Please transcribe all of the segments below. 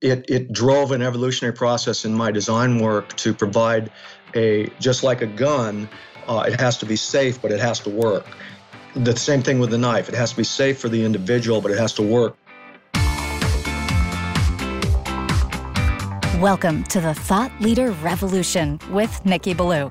it, it drove an evolutionary process in my design work to provide a, just like a gun, uh, it has to be safe, but it has to work. The same thing with the knife. It has to be safe for the individual, but it has to work Welcome to the Thought Leader Revolution with Nicky Billou.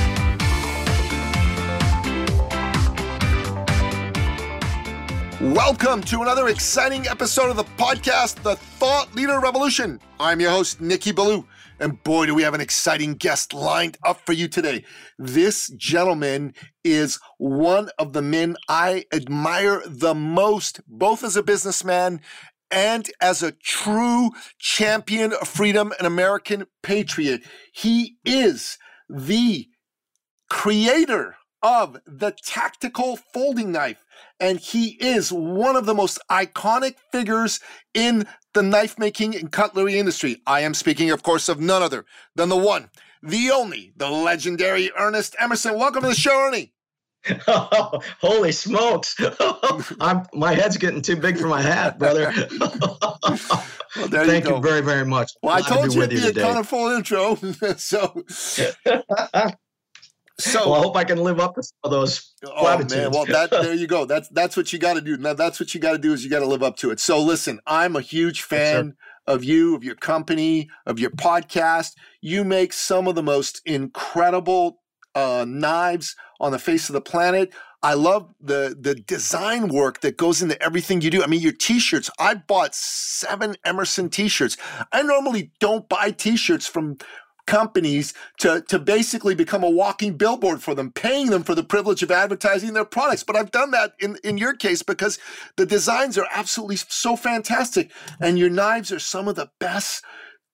Welcome to another exciting episode of the podcast, The Thought Leader Revolution. I'm your host, Nicky Billou, and boy, do we have an exciting guest lined up for you today. This gentleman is one of the men I admire the most, both as a businessman and as a true champion of freedom and American patriot. He is the creator of the tactical folding knife and he is one of the most iconic figures in the knife making and cutlery industry. I am speaking, of course, of none other than the one, the only, the legendary Ernest Emerson. Welcome to the show, Ernie. Oh, holy smokes! I'm my head's getting too big for my hat, brother. well, Thank you, you, very, very much. Well, I told to you it'd be a full intro, so so well, I hope I can live up to some of those platitudes. Oh man, well that there you go. That's that's what you got to do. Now that's what you got to do is you got to live up to it. So listen, I'm a huge fan yes, of you, of your company, of your podcast. You make some of the most incredible uh, knives on the face of the planet. I love the the design work that goes into everything you do. I mean, your t-shirts. I bought seven Emerson t-shirts. I normally don't buy t-shirts from companies to, to basically become a walking billboard for them, paying them for the privilege of advertising their products. But I've done that in, in your case because the designs are absolutely so fantastic. And your knives are some of the best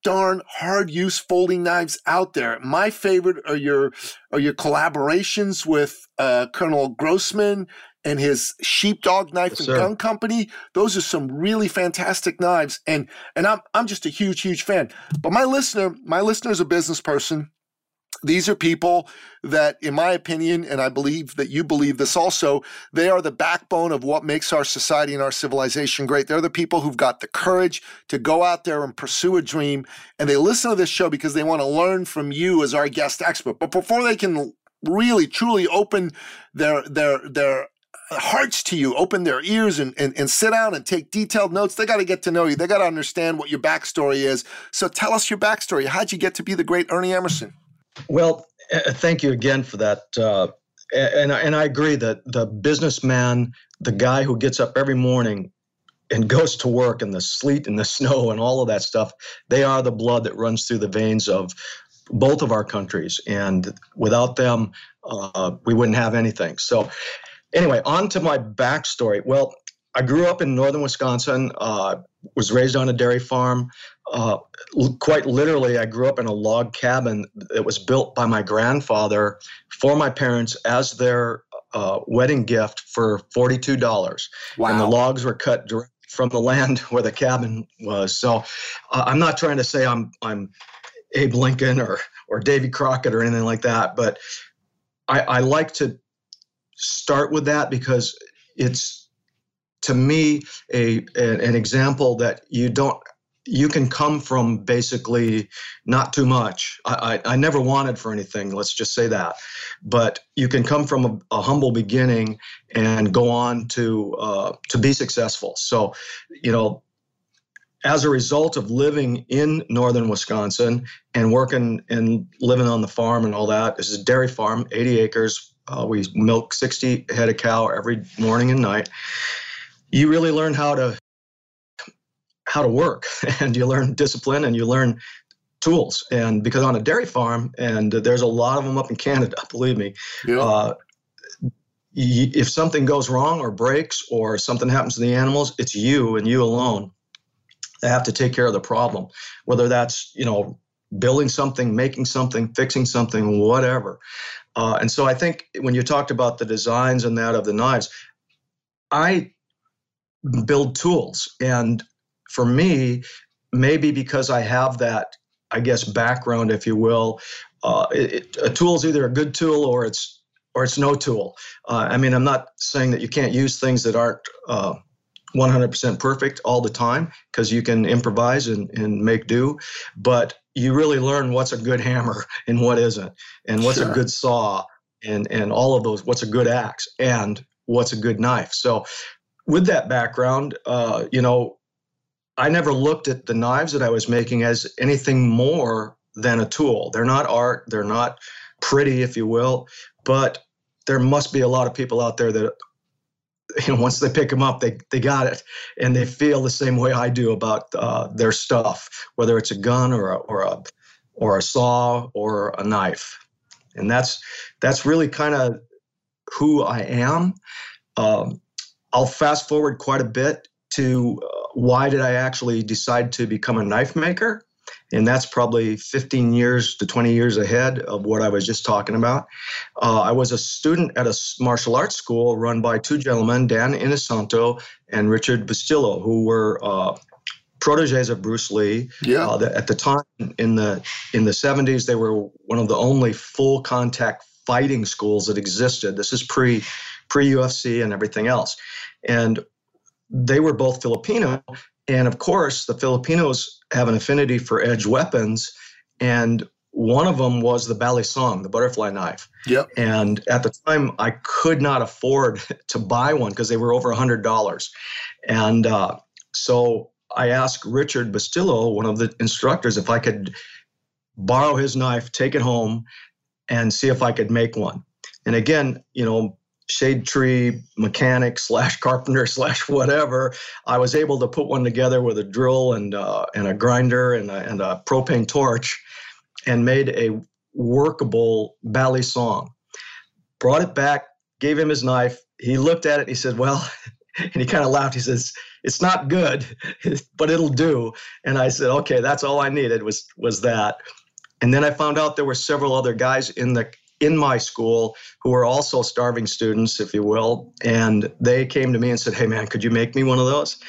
darn hard use folding knives out there. My favorite are your are your collaborations with uh, Colonel Grossman and his sheepdog knife yes, and sir. gun company. Those are some really fantastic knives. And and I'm I'm just a huge, huge fan. But my listener, my listener is a business person. These are people that, in my opinion, and I believe that you believe this also, they are the backbone of what makes our society and our civilization great. They're the people who've got the courage to go out there and pursue a dream. And they listen to this show because they want to learn from you as our guest expert. But before they can really truly open their their their hearts to you, open their ears and, and, and sit down and take detailed notes. They got to get to know you. They got to understand what your backstory is. So tell us your backstory. How'd you get to be the great Ernie Emerson? Well, uh, thank you again for that. Uh, and, and I agree that the businessman, the guy who gets up every morning and goes to work in the sleet and the snow and all of that stuff, they are the blood that runs through the veins of both of our countries. And without them, uh, we wouldn't have anything. So anyway, on to my backstory. Well, I grew up in northern Wisconsin, uh, was raised on a dairy farm. Uh, quite literally, I grew up in a log cabin that was built by my grandfather for my parents as their uh, wedding gift for $42. Wow. And the logs were cut direct from the land where the cabin was. So uh, I'm not trying to say I'm, I'm Abe Lincoln or, or Davy Crockett or anything like that, but I, I like to start with that because it's to me a, a an example that you don't you can come from basically not too much. I, I, I, never wanted for anything, let's just say that. But you can come from a, a humble beginning and go on to uh, to be successful. So, you know, as a result of living in northern Wisconsin and working and living on the farm and all that, this is a dairy farm, 80 acres, uh, we milk 60 head of cow every morning and night. You really learn how to how to work, and you learn discipline, and you learn tools. And because on a dairy farm, and there's a lot of them up in Canada, believe me. Yeah. Uh, if something goes wrong or breaks or something happens to the animals, it's you and you alone that have to take care of the problem. Whether that's you know building something, making something, fixing something, whatever. Uh, and so I think when you talked about the designs and that of the knives, I build tools. And for me, maybe because I have that, I guess, background, if you will, uh, it, a tool is either a good tool or it's or it's no tool. Uh, I mean, I'm not saying that you can't use things that aren't uh, 100% perfect all the time because you can improvise and, and make do, but you really learn what's a good hammer and what isn't, and what's sure. a good saw, and and all of those. What's a good axe and what's a good knife. So, with that background, uh, you know, I never looked at the knives that I was making as anything more than a tool. They're not art. They're not pretty, if you will, but there must be a lot of people out there that you know once they pick them up they they got it. And they feel the same way i do about uh, their stuff whether it's a gun or a, or a or a saw or a knife. And that's that's really kind of who i am. Um, i'll fast forward quite a bit to uh, why did i actually decide to become a knife maker and that's probably 15 years to 20 years ahead of what I was just talking about. Uh, I was a student at a martial arts school run by two gentlemen, Dan Inosanto and Richard Bustillo, who were uh, proteges of Bruce Lee. Yeah. Uh, at the time in the in the 70s, they were one of the only full contact fighting schools that existed. This is pre pre UFC and everything else, and they were both Filipino. And of course, the Filipinos have an affinity for edge weapons. And one of them was the balisong, the butterfly knife. Yep. And at the time, I could not afford to buy one because they were over $100. And uh, so I asked Richard Bustillo, one of the instructors, if I could borrow his knife, take it home, and see if I could make one. And again, you know, shade tree mechanic slash carpenter slash whatever, I was able to put one together with a drill and uh, and a grinder and a, and a propane torch, and made a workable balisong. Brought it back, gave him his knife. He looked at it. and He said, "Well," and he kind of laughed. He says, "It's not good, but it'll do." And I said, "Okay, that's all I needed was was that." And then I found out there were several other guys in the in my school who were also starving students, if you will. And they came to me and said, Hey, man, could you make me one of those?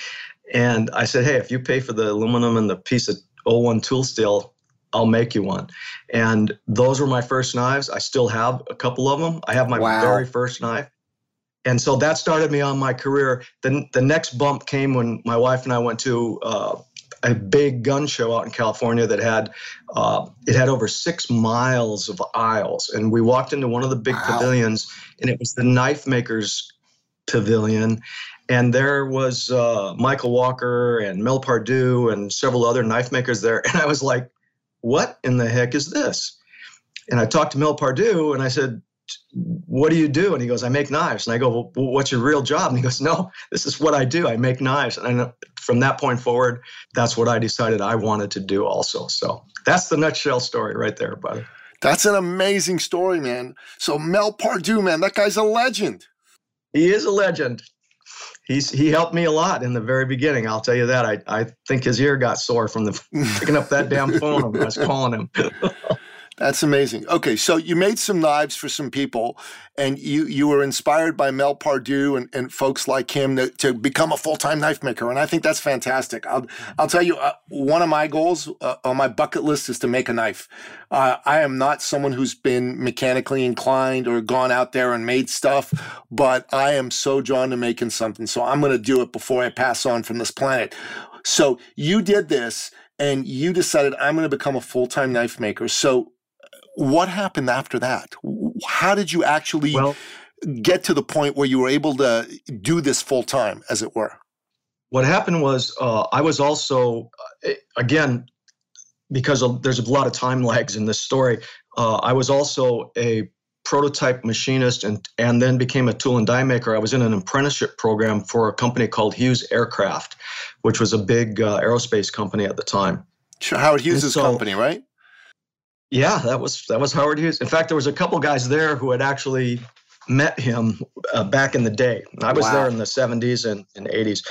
And I said, Hey, if you pay for the aluminum and the piece of 01 tool steel, I'll make you one. And those were my first knives. I still have a couple of them. I have my wow. very first knife. And so that started me on my career. The, the next bump came when my wife and I went to uh, a big gun show out in California that had uh, it had over six miles of aisles, and we walked into one of the big wow. pavilions, and it was the knife makers pavilion, and there was uh, Michael Walker and Mel Pardue and several other knife makers there, and I was like, "What in the heck is this?" And I talked to Mel Pardue, and I said, what do you do? And he goes, I make knives. And I go, well, what's your real job? And he goes, no, this is what I do. I make knives. And from that point forward, that's what I decided I wanted to do also. So that's the nutshell story right there, buddy. That's an amazing story, man. So Mel Pardue, man, that guy's a legend. He is a legend. He's he helped me a lot in the very beginning. I'll tell you that. I, I think his ear got sore from the picking up that damn phone when I was calling him. That's amazing. Okay, so you made some knives for some people, and you you were inspired by Mel Pardue and, and folks like him to, to become a full time knife maker, and I think that's fantastic. I'll I'll tell you, uh, one of my goals uh, on my bucket list is to make a knife. Uh, I am not someone who's been mechanically inclined or gone out there and made stuff, but I am so drawn to making something. So I'm going to do it before I pass on from this planet. So you did this, and you decided I'm going to become a full time knife maker. So what happened after that? How did you actually well, get to the point where you were able to do this full time, as it were? What happened was uh, I was also, uh, again, because of, there's a lot of time lags in this story. Uh, I was also a prototype machinist and and then became a tool and die maker. I was in an apprenticeship program for a company called Hughes Aircraft, which was a big uh, aerospace company at the time. Howard Hughes' so, company, right? Yeah, that was that was Howard Hughes. In fact, there was a couple guys there who had actually met him uh, back in the day. I was wow. there in the 70s and, and 80s.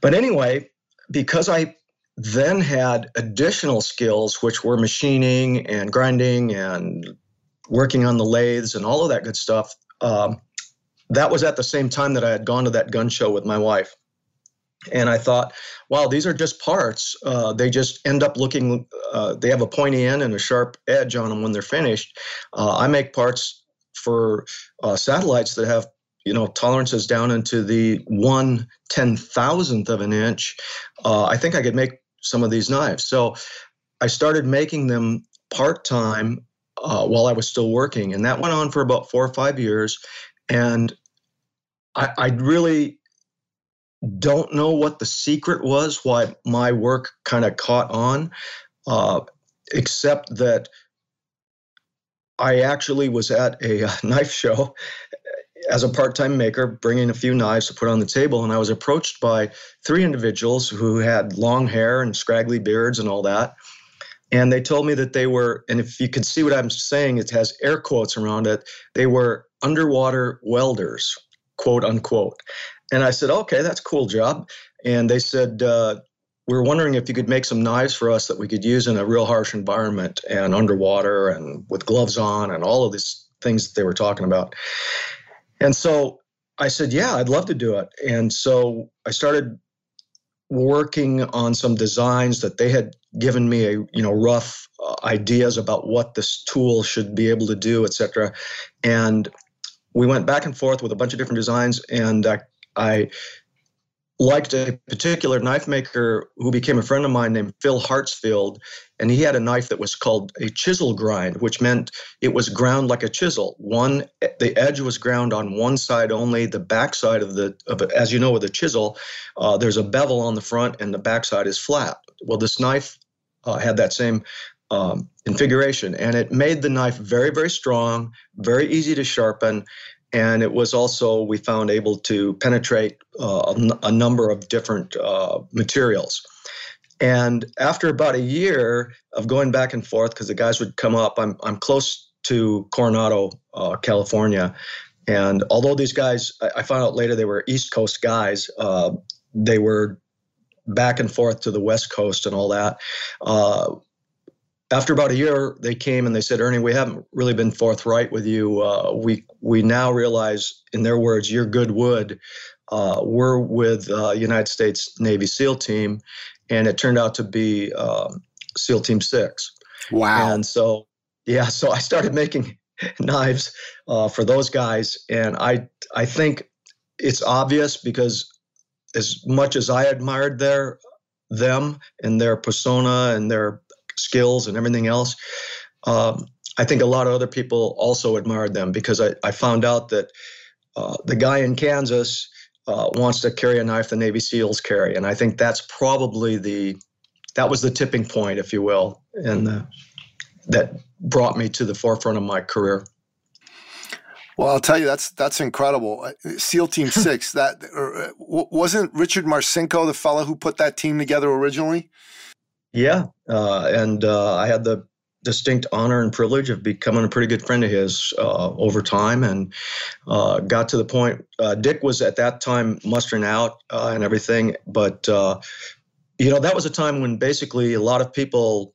But anyway, because I then had additional skills, which were machining and grinding and working on the lathes and all of that good stuff. Um, that was at the same time that I had gone to that gun show with my wife. And I thought, wow, these are just parts. Uh, they just end up looking, uh, they have a pointy end and a sharp edge on them when they're finished. Uh, I make parts for uh, satellites that have, you know, tolerances down into the one ten thousandth of an inch. Uh, I think I could make some of these knives. So I started making them part time uh, while I was still working. And that went on for about four or five years. And I, I really don't know what the secret was why my work kind of caught on, uh, except that I actually was at a knife show as a part-time maker bringing a few knives to put on the table and i was approached by three individuals who had long hair and scraggly beards and all that and they told me that they were and if you can see what i'm saying it has air quotes around it they were underwater welders quote unquote and I said, okay, that's a cool job. And they said, uh, we are wondering if you could make some knives for us that we could use in a real harsh environment and underwater and with gloves on and all of these things that they were talking about. And so I said, yeah, I'd love to do it. And so I started working on some designs that they had given me a you know rough uh, ideas about what this tool should be able to do etc and we went back and forth with a bunch of different designs and I I liked a particular knife maker who became a friend of mine named Phil Hartsfield, and he had a knife that was called a chisel grind, which meant it was ground like a chisel. One, the edge was ground on one side only. The back side of the, of as you know, with a chisel, uh, there's a bevel on the front, and the back side is flat. Well, this knife uh, had that same um, configuration, and it made the knife very, very strong, very easy to sharpen, and it was also we found able to penetrate uh, a, number of different uh, materials. And after about a year of going back and forth because the guys would come up i'm, I'm close to coronado uh, california. And although these guys I, I, found out later they were east coast guys uh, they were back and forth to the west coast and all that uh, after about a year, they came and they said, Ernie, we haven't really been forthright with you. Uh, we we now realize, in their words, you're good wood. Uh, we're with uh, United States Navy SEAL team, and it turned out to be um, SEAL Team Six. Wow! And so, yeah, so I started making knives uh, for those guys, and I I think it's obvious because as much as I admired their them and their persona and their skills and everything else. Um, I think a lot of other people also admired them because I, I found out that uh, the guy in Kansas uh, wants to carry a knife the Navy SEALs carry, and I think that's probably the that was the tipping point, if you will, and that brought me to the forefront of my career. Well, I'll tell you that's that's incredible. Uh, SEAL Team Six. that uh, wasn't Richard Marcinko the fellow who put that team together originally. Yeah, uh, and uh, I had the distinct honor and privilege of becoming a pretty good friend of his uh, over time, and uh, got to the point. Uh, Dick was at that time mustering out uh, and everything, but you know that was a time when basically a lot of people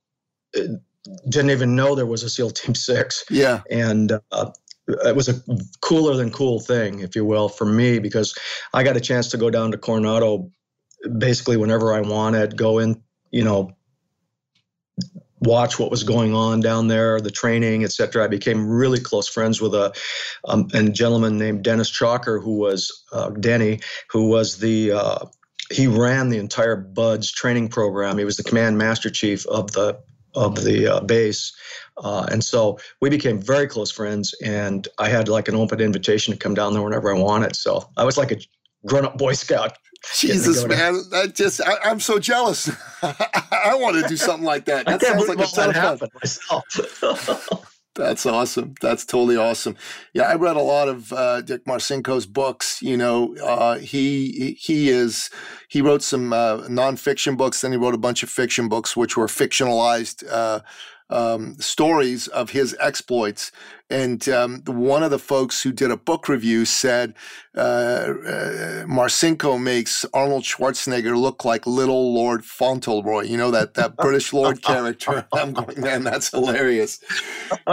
didn't even know there was a SEAL Team Six. Yeah, and it was a cooler than cool thing, if you will, for me because I got a chance to go down to Coronado basically whenever I wanted, go in, you know, watch what was going on down there, the training, etc. I became really close friends with a, um, a gentleman named Dennis Chalker, who was uh, Denny, who was the uh, he ran the entire BUD/S training program. He was the command master chief of the of the uh, base, uh, and so we became very close friends. And I had like an open invitation to come down there whenever I wanted. So I was like a grown up Boy Scout Jesus, man, that just I, am so jealous. I want to do something like that. That sounds like a ton of fun. Myself. That's awesome. That's totally awesome. Yeah, I read a lot of uh, Dick Marcinko's books. You know, uh, he he is he wrote some uh, nonfiction books. Then he wrote a bunch of fiction books, which were fictionalized uh, um, stories of his exploits. And um, one of the folks who did a book review said uh, uh, Marcinko makes Arnold Schwarzenegger look like little Lord Fauntleroy. You know that that British Lord character. I'm going, man, that's hilarious.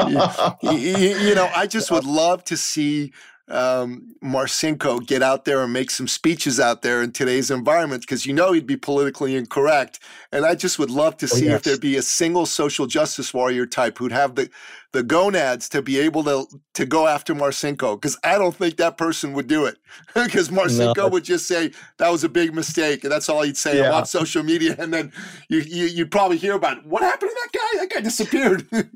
you, you, you know, I just would love to see um, Marcinko get out there and make some speeches out there in today's environment because you know he'd be politically incorrect. And I just would love to oh, see oh, yes. if there'd be a single social justice warrior type who'd have the the gonads to be able to to go after Marcinko because I don't think that person would do it because Marcinko no. would just say that was a big mistake and that's all he'd say yeah. on social media and then you, you would probably hear about what happened to that guy that guy disappeared.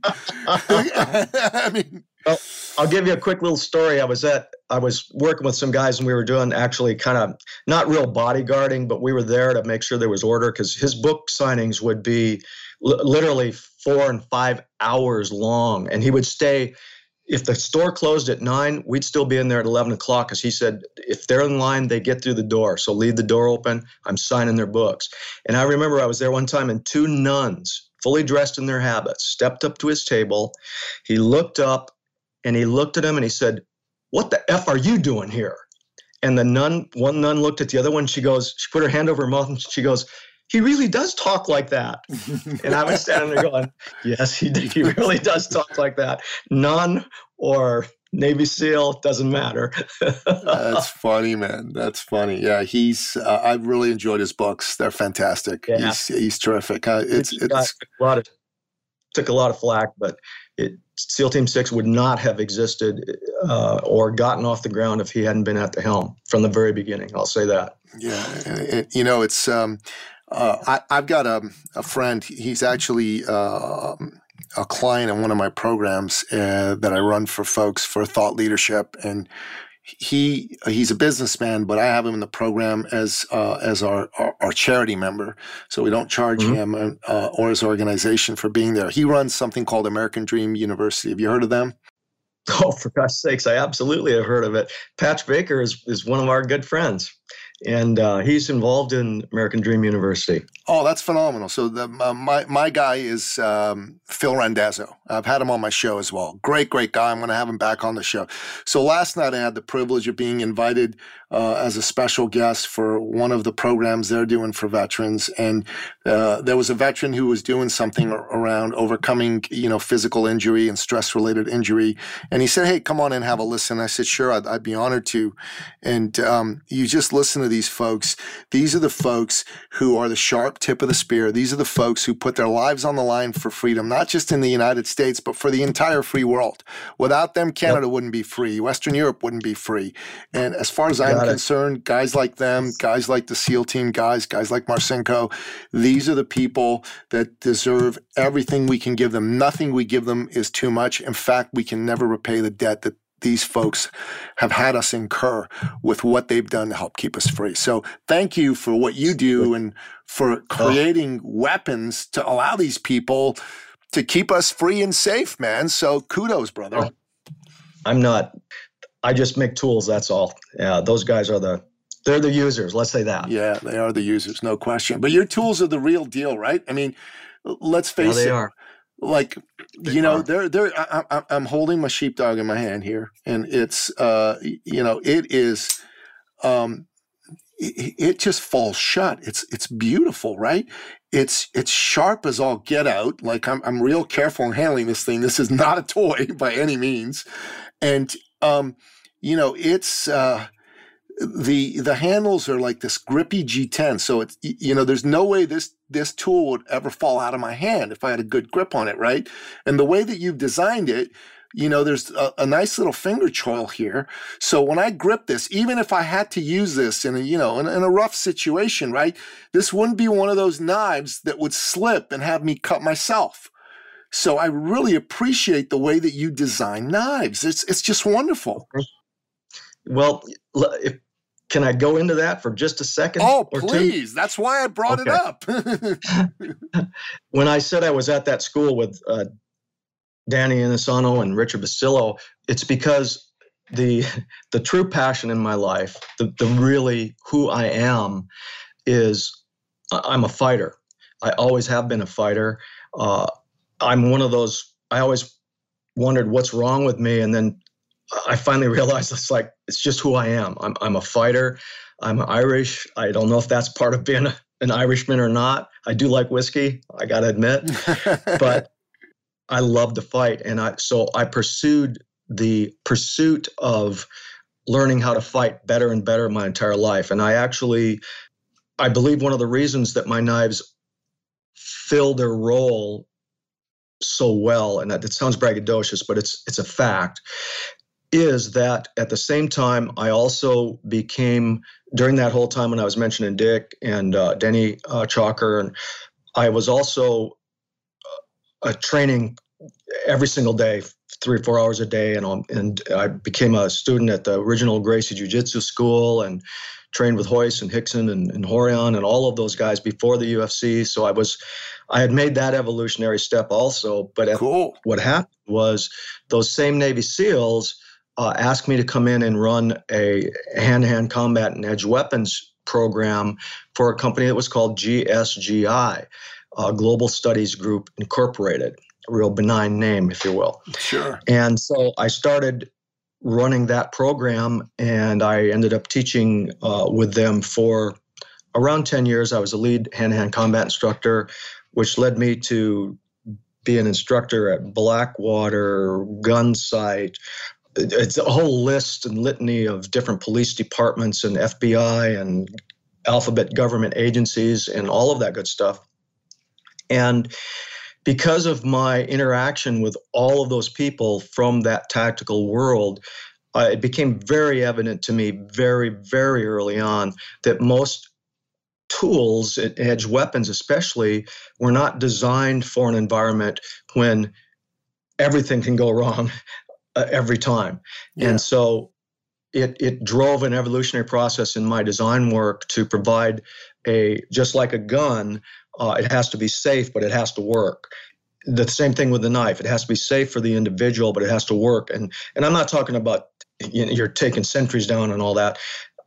I mean well, I'll give you a quick little story. I was at I was working with some guys and we were doing actually kind of not real bodyguarding, but we were there to make sure there was order because his book signings would be l- literally four and five hours long, and he would stay. If the store closed at nine, we'd still be in there at eleven o'clock because he said if they're in line, they get through the door. So leave the door open. I'm signing their books. And I remember I was there one time, and two nuns, fully dressed in their habits, stepped up to his table. He looked up and he looked at him and he said, What the F are you doing here? And the nun, one nun looked at the other one. She goes, she put her hand over her mouth and she goes, he really does talk like that. and I was standing there going, yes, he, he really does talk like that. Nun or Navy SEAL doesn't matter. That's funny, man. That's funny. Yeah, he's. Uh, I've really enjoyed his books. They're fantastic. Yeah. He's he's terrific. Uh, it's it's, it's a lot of took a lot of flack, but it, SEAL Team Six would not have existed uh, or gotten off the ground if he hadn't been at the helm from the very beginning. I'll say that. Yeah, you know, it's. Um, uh, I, have got a, a, friend. He's actually uh, a client in one of my programs uh, that I run for folks for thought leadership, and he he's a businessman, but I have him in the program as uh, as our, our, our charity member. So we don't charge mm-hmm. him uh, or his organization for being there. He runs something called American Dream University. Have you heard of them? Oh, for God's sakes, I absolutely have heard of it. Patch Baker is is one of our good friends and uh, he's involved in American Dream University. Oh, that's phenomenal! So the, uh, my my guy is um, Phil Randazzo. I've had him on my show as well. Great, great guy. I'm going to have him back on the show. So last night I had the privilege of being invited uh, as a special guest for one of the programs they're doing for veterans. And uh, there was a veteran who was doing something around overcoming, you know, physical injury and stress related injury. And he said, "Hey, come on and have a listen." I said, "Sure, I'd, I'd be honored to." And um, you just listen to these folks. These are the folks who are the sharp tip of the spear. These are the folks who put their lives on the line for freedom, not just in the United States, but for the entire free world. Without them, Canada yep. wouldn't be free. Western Europe wouldn't be free. And as far as I'm concerned, guys like them, guys like the SEAL team guys, guys like Marcinko, these are the people that deserve everything we can give them. Nothing we give them is too much. In fact, we can never repay the debt that these folks have had us incur with what they've done to help keep us free. So thank you for what you do and for creating weapons to allow these people to keep us free and safe, man. So kudos, brother. Oh, I'm not I just make tools. That's all. Yeah, those guys are the they're the users. Let's say that. Yeah, they are the users, no question. But your tools are the real deal, right? I mean, let's face they it. Are. Like they you know, are. they're they're. I, am holding my sheepdog in my hand here, and it's uh, you know, it is. Um, it, it just falls shut. It's it's beautiful, right? It's it's sharp as all get out. Like I'm I'm real careful in handling this thing. This is not a toy by any means, and um, you know, it's uh, the the handles are like this grippy G10. So it's you know, there's no way this this tool would ever fall out of my hand if I had a good grip on it, right? And the way that you've designed it, you know, there's a, a, nice little finger choil here. So when I grip this, even if I had to use this in a, you know, in, in, a rough situation, right, this wouldn't be one of those knives that would slip and have me cut myself. So I really appreciate the way that you design knives. It's it's just wonderful. Well, if, can I go into that for just a second? Oh, please. Two? That's why I brought okay. it up. when I said I was at that school with uh, Danny Inosanto and Richard Bustillo, it's because the the true passion in my life, the, the really who I am, is I'm a fighter. I always have been a fighter. Uh, I'm one of those. I always wondered what's wrong with me, and then I finally realized it's like it's just who I am. I'm I'm a fighter. I'm Irish. I don't know if that's part of being an Irishman or not. I do like whiskey. I got to admit, but I love to fight, and I so I pursued the pursuit of learning how to fight better and better my entire life. And I actually, I believe one of the reasons that my knives fill their role so well, and that it sounds braggadocious, but it's it's a fact, is that at the same time I also became during that whole time when I was mentioning Dick and uh, Denny uh, Chalker, and I was also uh, training every single day three or four hours a day, and and I became a student at the original Gracie Jiu Jitsu school and trained with Royce and Rickson and, and Rorion and all of those guys before the UFC. So I was, I had made that evolutionary step also. But cool. what happened was those same Navy SEALs uh, asked me to come in and run a hand-to-hand combat and edge weapons program for a company that was called GSGI, uh, Global Studies Group Incorporated real benign name, if you will. Sure. And so I started running that program, and I ended up teaching uh, with them for around 10 years. I was a lead hand to hand combat instructor, which led me to be an instructor at Blackwater, Gunsight. It's a whole list and litany of different police departments and FBI and alphabet government agencies and all of that good stuff. And because of my interaction with all of those people from that tactical world, uh, it became very evident to me very, very early on that most tools, edge weapons especially, were not designed for an environment when everything can go wrong uh, every time. Yeah. And so it, it drove an evolutionary process in my design work to provide a, just like a gun, uh, it has to be safe, but it has to work. The same thing with the knife. It has to be safe for the individual, but it has to work. And and I'm not talking about you know, you're taking sentries down and all that.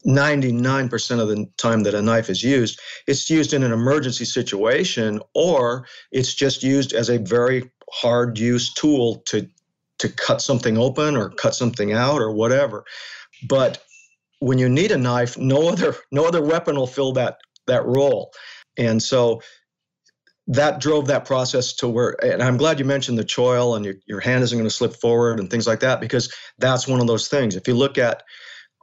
99% of the time that a knife is used, it's used in an emergency situation or it's just used as a very hard use tool to to cut something open or cut something out or whatever. But when you need a knife, no other no other weapon will fill that that role. And so that drove that process to where and i'm glad you mentioned the choil and your, your hand isn't going to slip forward and things like that because that's one of those things if you look at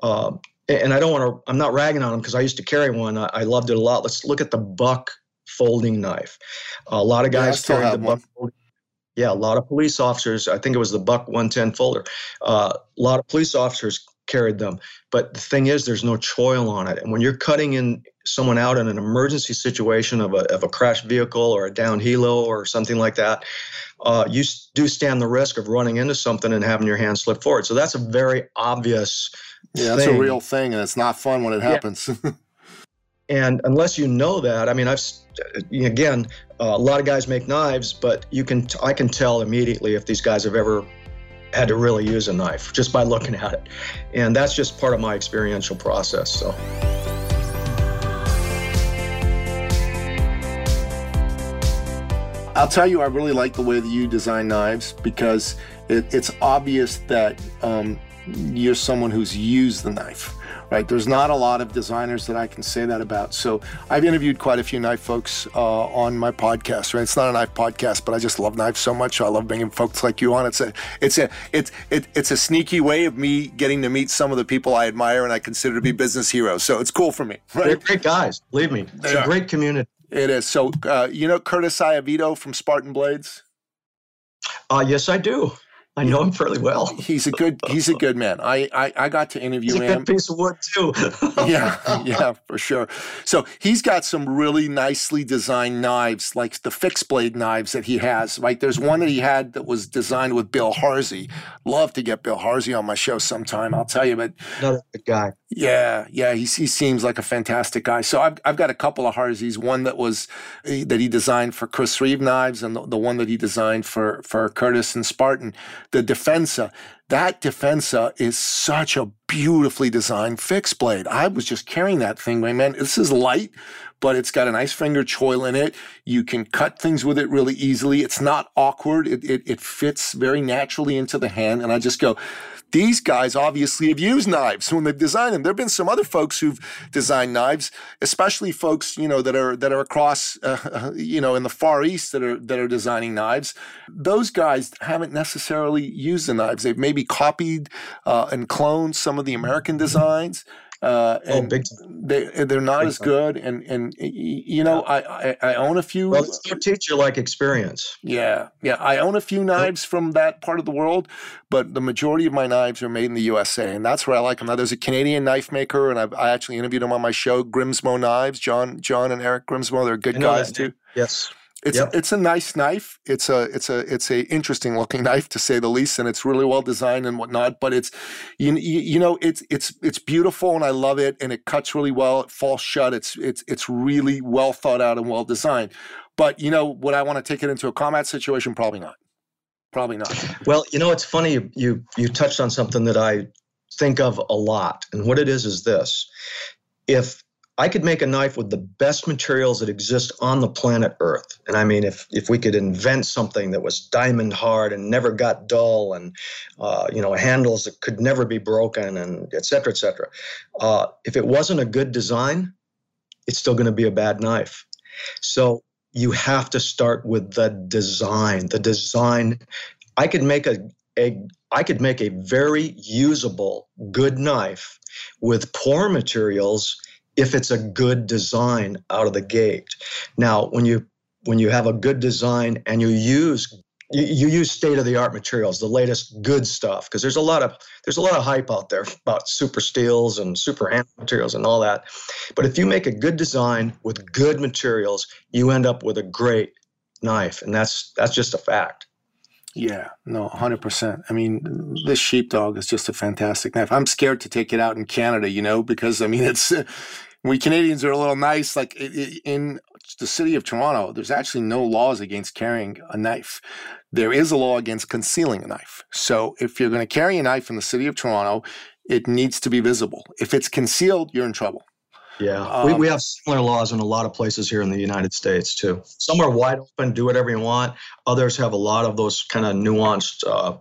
uh, and i don't want to i'm not ragging on them because i used to carry one I, I, loved it a lot let's look at the buck folding knife a lot of guys yeah, carry the buck folding yeah, a lot of police officers. I think it was the Buck 110 folder. Uh, a lot of police officers carried them. But the thing is, there's no choil on it. And when you're cutting in someone out in an emergency situation of a, of a crashed vehicle or a down helo or something like that, uh, you do stand the risk of running into something and having your hand slip forward. So that's a very obvious. Yeah, that's thing. a real thing, and it's not fun when it happens. Yeah. and unless you know that, I mean, I've again, uh, a lot of guys make knives, but you can I can tell immediately if these guys have ever had to really use a knife just by looking at it. And that's just part of my experiential process. So. I'll tell you, I really like the way that you design knives because it, it's obvious that um, you're someone who's used the knife right? There's not a lot of designers that I can say that about. So I've interviewed quite a few knife folks uh, on my podcast, right? It's not a knife podcast, but I just love knives so much. I love bringing folks like you on. It's a, it's a, it's, it, it's a sneaky way of me getting to meet some of the people I admire and I consider to be business heroes. So it's cool for me. Right? They're great guys. Believe me, it's a great community. It is. So uh, you know Curtis Iovito from Spartan Blades? Uh, yes, I do. I know him fairly well. He's a good he's a good man. I I, I got to interview he's a him. Good piece of wood too. yeah, yeah, for sure. So he's got some really nicely designed knives, like the fixed blade knives that he has. Like there's one that he had that was designed with Bill Harsey. Love to get Bill Harsey on my show sometime. I'll tell you, but another good guy. Yeah, yeah, he he seems like a fantastic guy. So I've I've got a couple of Harseys. One that was eh, that he designed for Chris Reeve knives, and the, the one that he designed for for Curtis and Spartan the Difensa. that Difensa is such a beautifully designed fixed blade. I was just carrying that thing, my man. This is light, but it's got a nice finger choil in it. You can cut things with it really easily. It's not awkward. It, it, it fits very naturally into the hand. And I just go, these guys obviously have used knives when they've designed them. There have been some other folks who've designed knives, especially folks you know that are that are across uh, you know in the Far East that are that are designing knives. Those guys haven't necessarily used the knives. They've maybe copied uh, and cloned some of the American designs. Uh, oh, and big they they're not big as time. good. And and you know, I, I, I own a few. Well, it's no teacher like experience. Yeah, yeah. I own a few knives from that part of the world, but the majority of my knives are made in the USA, and that's where I like them. Now, there's a Canadian knife maker, and I've, I actually interviewed him on my show, Grimsmo Knives. John John and Eric Grimsmo, they're good guys too. Yes. It's yep. it's a nice knife. It's a it's a it's a interesting looking knife to say the least, and it's really well designed and whatnot. But it's you, you know it's it's it's beautiful and I love it, and it cuts really well. It falls shut. It's it's it's really well thought out and well designed. But you know, would I want to take it into a combat situation? Probably not. Probably not. Well, you know, it's funny you you, you touched on something that I think of a lot, and what it is is this: if I could make a knife with the best materials that exist on the planet Earth. And I mean, if if we could invent something that was diamond hard and never got dull, and uh, you know, handles that could never be broken, and et cetera, et cetera. Uh, if it wasn't a good design, it's still going to be a bad knife. So you have to start with the design. The design. I could make a a I could make a very usable, good knife with poor materials if it's a good design out of the gate. Now, when you when you have a good design and you use you, you use state of the art materials, the latest good stuff, because there's a lot of there's a lot of hype out there about super steels and super hand materials and all that. But if you make a good design with good materials, you end up with a great knife, and that's that's just a fact. Yeah, no, 100%. I mean, this sheepdog is just a fantastic knife. I'm scared to take it out in Canada, you know, because I mean, it's we Canadians are a little nice. Like in the city of Toronto, there's actually no laws against carrying a knife. There is a law against concealing a knife. So if you're going to carry a knife in the city of Toronto, it needs to be visible. If it's concealed, you're in trouble. Yeah, um, we, we have similar laws in a lot of places here in the United States too. Some are wide open, do whatever you want. Others have a lot of those kind of nuanced uh,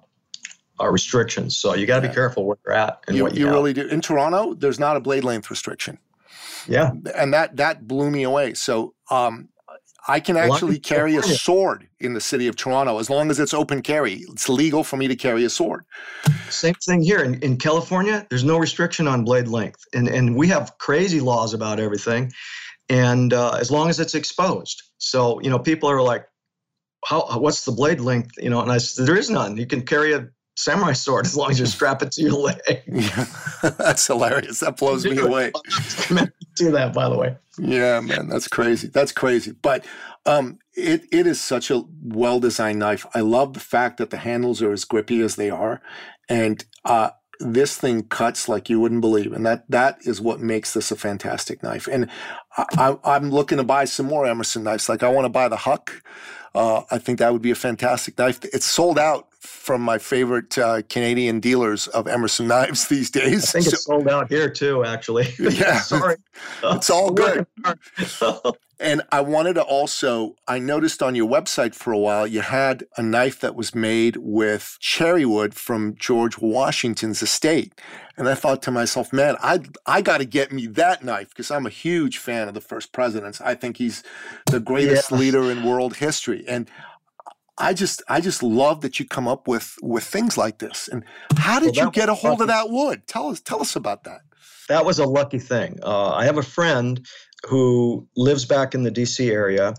uh, restrictions. So you got to be careful where you're at and you, what you, you really do. In Toronto, there's not a blade length restriction. Yeah. And that that blew me away. So um, I can actually carry a sword in the city of Toronto as long as it's open carry. It's legal for me to carry a sword. Same thing here in, in California. There's no restriction on blade length, and and we have crazy laws about everything, and uh, as long as it's exposed. So you know, people are like, "How? What's the blade length?" You know, and I said, "There is none. You can carry a samurai sword as long as you strap it to your leg. Yeah. that's hilarious. That blows me away. do that, by the way. Yeah, man, that's crazy. That's crazy. But um, it it is such a well designed knife. I love the fact that the handles are as grippy as they are, and uh, this thing cuts like you wouldn't believe, and that that is what makes this a fantastic knife. And I, am looking to buy some more Emerson knives. Like I want to buy the Huck. Uh, I think that would be a fantastic knife. It's sold out from my favorite uh, Canadian dealers of Emerson knives these days. I think so, it's sold out here too, actually. Yeah, sorry, it's all good. and I wanted to also, I noticed on your website for a while you had a knife that was made with cherry wood from George Washington's estate, and I thought to myself, man, I I got to get me that knife because I'm a huge fan of the first presidents. I think he's the greatest yeah. leader in world history, and I just I just love that you come up with with things like this. And how did well, you get a hold of that wood? Tell us tell us about that. That was a lucky thing. Uh, I have a friend who lives back in the D.C. area,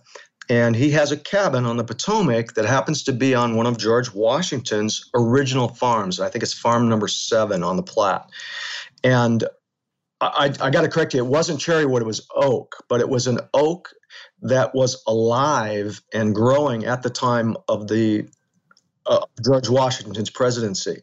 and he has a cabin on the Potomac that happens to be on one of George Washington's original farms. I think it's farm number seven on the Platte. And I, I got to correct you. It wasn't cherry wood; it was oak, but it was an oak that was alive and growing at the time of the uh, George Washington's presidency.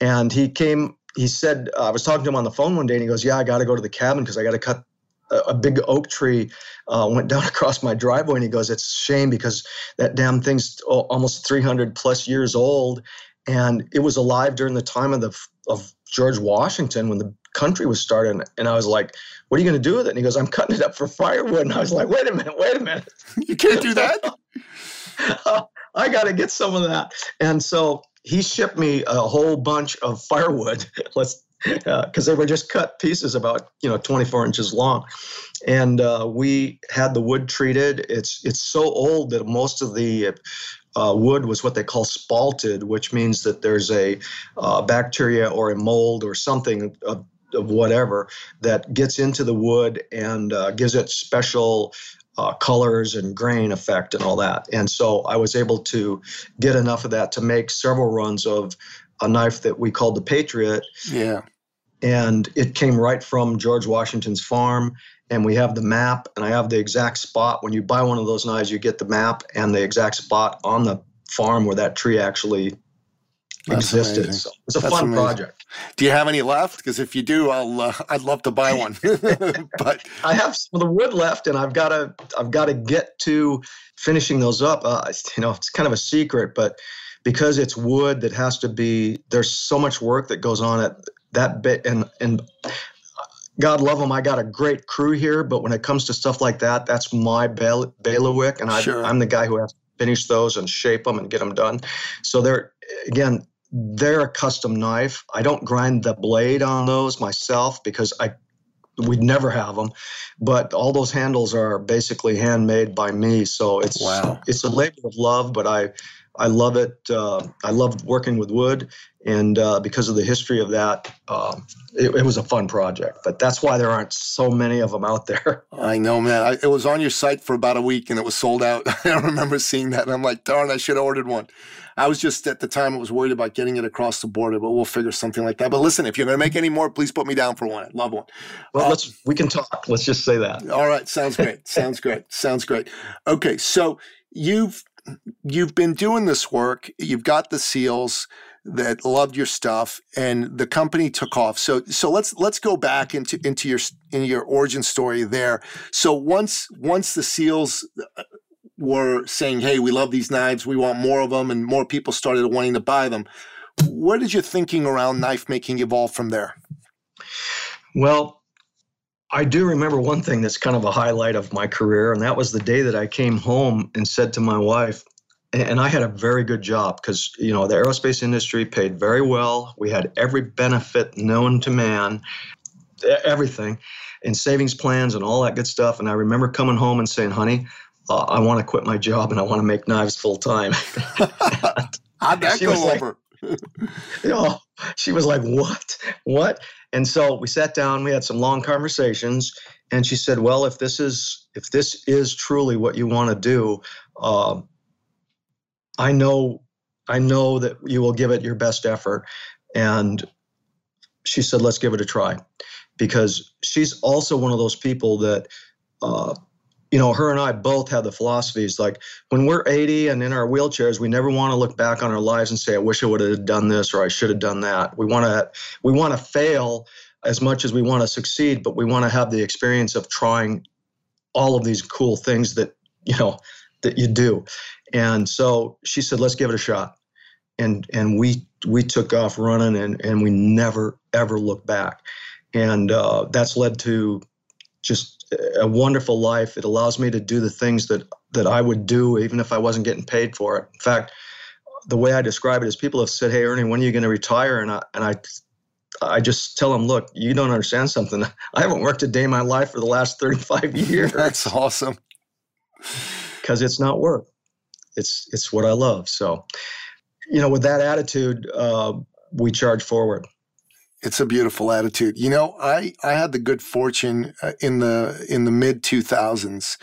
And he came, he said, uh, I was talking to him on the phone one day and he goes, Yeah, I got to go to the cabin because I got to cut a, a, big oak tree uh, went down across my driveway. And he goes, It's a shame because that damn thing's almost 300 plus years old and it was alive during the time of the of George Washington when the country was starting. And I was like, "What are you going to do with it?" And he goes, "I'm cutting it up for firewood." And I was like, "Wait a minute, wait a minute, you can't do that." I got to get some of that. And so he shipped me a whole bunch of firewood. Let's because uh, they were just cut pieces about you know 24 inches long, and uh, we had the wood treated. It's it's so old that most of the uh, wood was what they call spalted, which means that there's a uh, bacteria or a mold or something of, whatever that gets into the wood and uh, gives it special uh, colors and grain effect and all that. And so I was able to get enough of that to make several runs of a knife that we called the Patriot. Yeah. And it came right from George Washington's farm. And we have the map, and I have the exact spot. When you buy one of those knives, you get the map and the exact spot on the farm where that tree actually That's existed. Amazing. So it's a That's fun amazing. project. Do you have any left? Because if you do, I'll uh, I'd love to buy one. but I have some of the wood left, and I've got to I've got to get to finishing those up. Uh, you know, it's kind of a secret, but because it's wood that has to be there's so much work that goes on at that bit and and God love them. I got a great crew here, but when it comes to stuff like that, that's my bail- bailiwick, and I, sure. I'm the guy who has to finish those and shape them and get them done. So they're again, they're a custom knife. I don't grind the blade on those myself because I we'd never have them, but all those handles are basically handmade by me. So it's wow. it's a labor of love, but I I love it. Uh, I love working with wood, and uh, because of the history of that, uh, it, it, was a fun project. But that's why there aren't so many of them out there. I know, man. I, it was on your site for about a week, and it was sold out. I remember seeing that, and I'm like, darn, I should have ordered one. I was just at the time I was worried about getting it across the border, but we'll figure something like that. But listen, if you're going to make any more, please put me down for one. I'd love one. Well, uh, let's we can talk. Let's just say that. All right, sounds great. sounds great. Sounds great. Okay, so you've you've been doing this work. You've got the seals that loved your stuff, and the company took off. So, so let's let's go back into into your in your origin story there. So once once the seals uh, were saying, "Hey, we love these knives. We want more of them," and more people started wanting to buy them. Where did your thinking around knife making evolve from there? Well, I do remember one thing that's kind of a highlight of my career, and that was the day that I came home and said to my wife, and I had a very good job because you know the aerospace industry paid very well. We had every benefit known to man, everything, and savings plans and all that good stuff. And I remember coming home and saying, "Honey, uh, I want to quit my job and I want to make knives full time." How'd that go over? Like, you know, she was like, "What? What?" And so we sat down, we had some long conversations, and she said, "Well, if this is if this is truly what you want to do, uh, I know I know that you will give it your best effort." And she said, "Let's give it a try," because she's also one of those people that. Uh, you know, her and I both have the philosophies like when we're 80 and in our wheelchairs, we never want to look back on our lives and say, I wish I would have done this or I should have done that. We want to we want to fail as much as we want to succeed, but we want to have the experience of trying all of these cool things that, you know, that you do. And so she said, let's give it a shot. And and we we took off running and and we never ever looked back. And uh, that's led to just a wonderful life. It allows me to do the things that that I would do even if I wasn't getting paid for it. In fact, the way I describe it is people have said, "Hey, Ernie, when are you going to retire?" And I and I I just tell them, "Look, you don't understand something. I haven't worked a day in my life for the last 35 years." That's awesome. Because it's not work. It's it's what I love. So, you know, with that attitude, uh, we charge forward. It's a beautiful attitude. You know, I, I had the good fortune uh, in the in the mid 2000s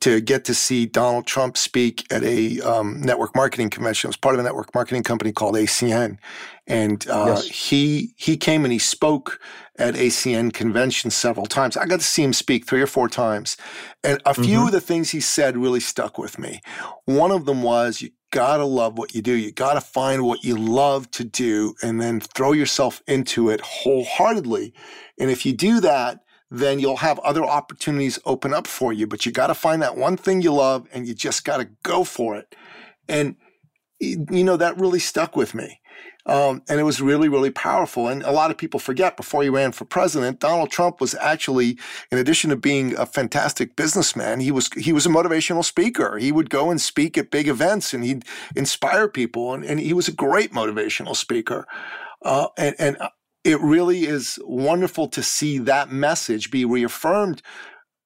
to get to see Donald Trump speak at a um, network marketing convention. It was part of a network marketing company called ACN, and uh, yes. he he came and he spoke at ACN convention several times. I got to see him speak three or four times, and a few mm-hmm. of the things he said really stuck with me. One of them was, "You gotta love what you do. You gotta find what you love to do and then throw yourself into it wholeheartedly. And if you do that, then you'll have other opportunities open up for you. But you gotta find that one thing you love and you just gotta go for it. And, you know, that really stuck with me. Um, and it was really, really powerful. And a lot of people forget before he ran for president, Donald Trump was actually, in addition to being a fantastic businessman, he was he was a motivational speaker. He would go and speak at big events and he'd inspire people. And, and he was a great motivational speaker. Uh, and, and it really is wonderful to see that message be reaffirmed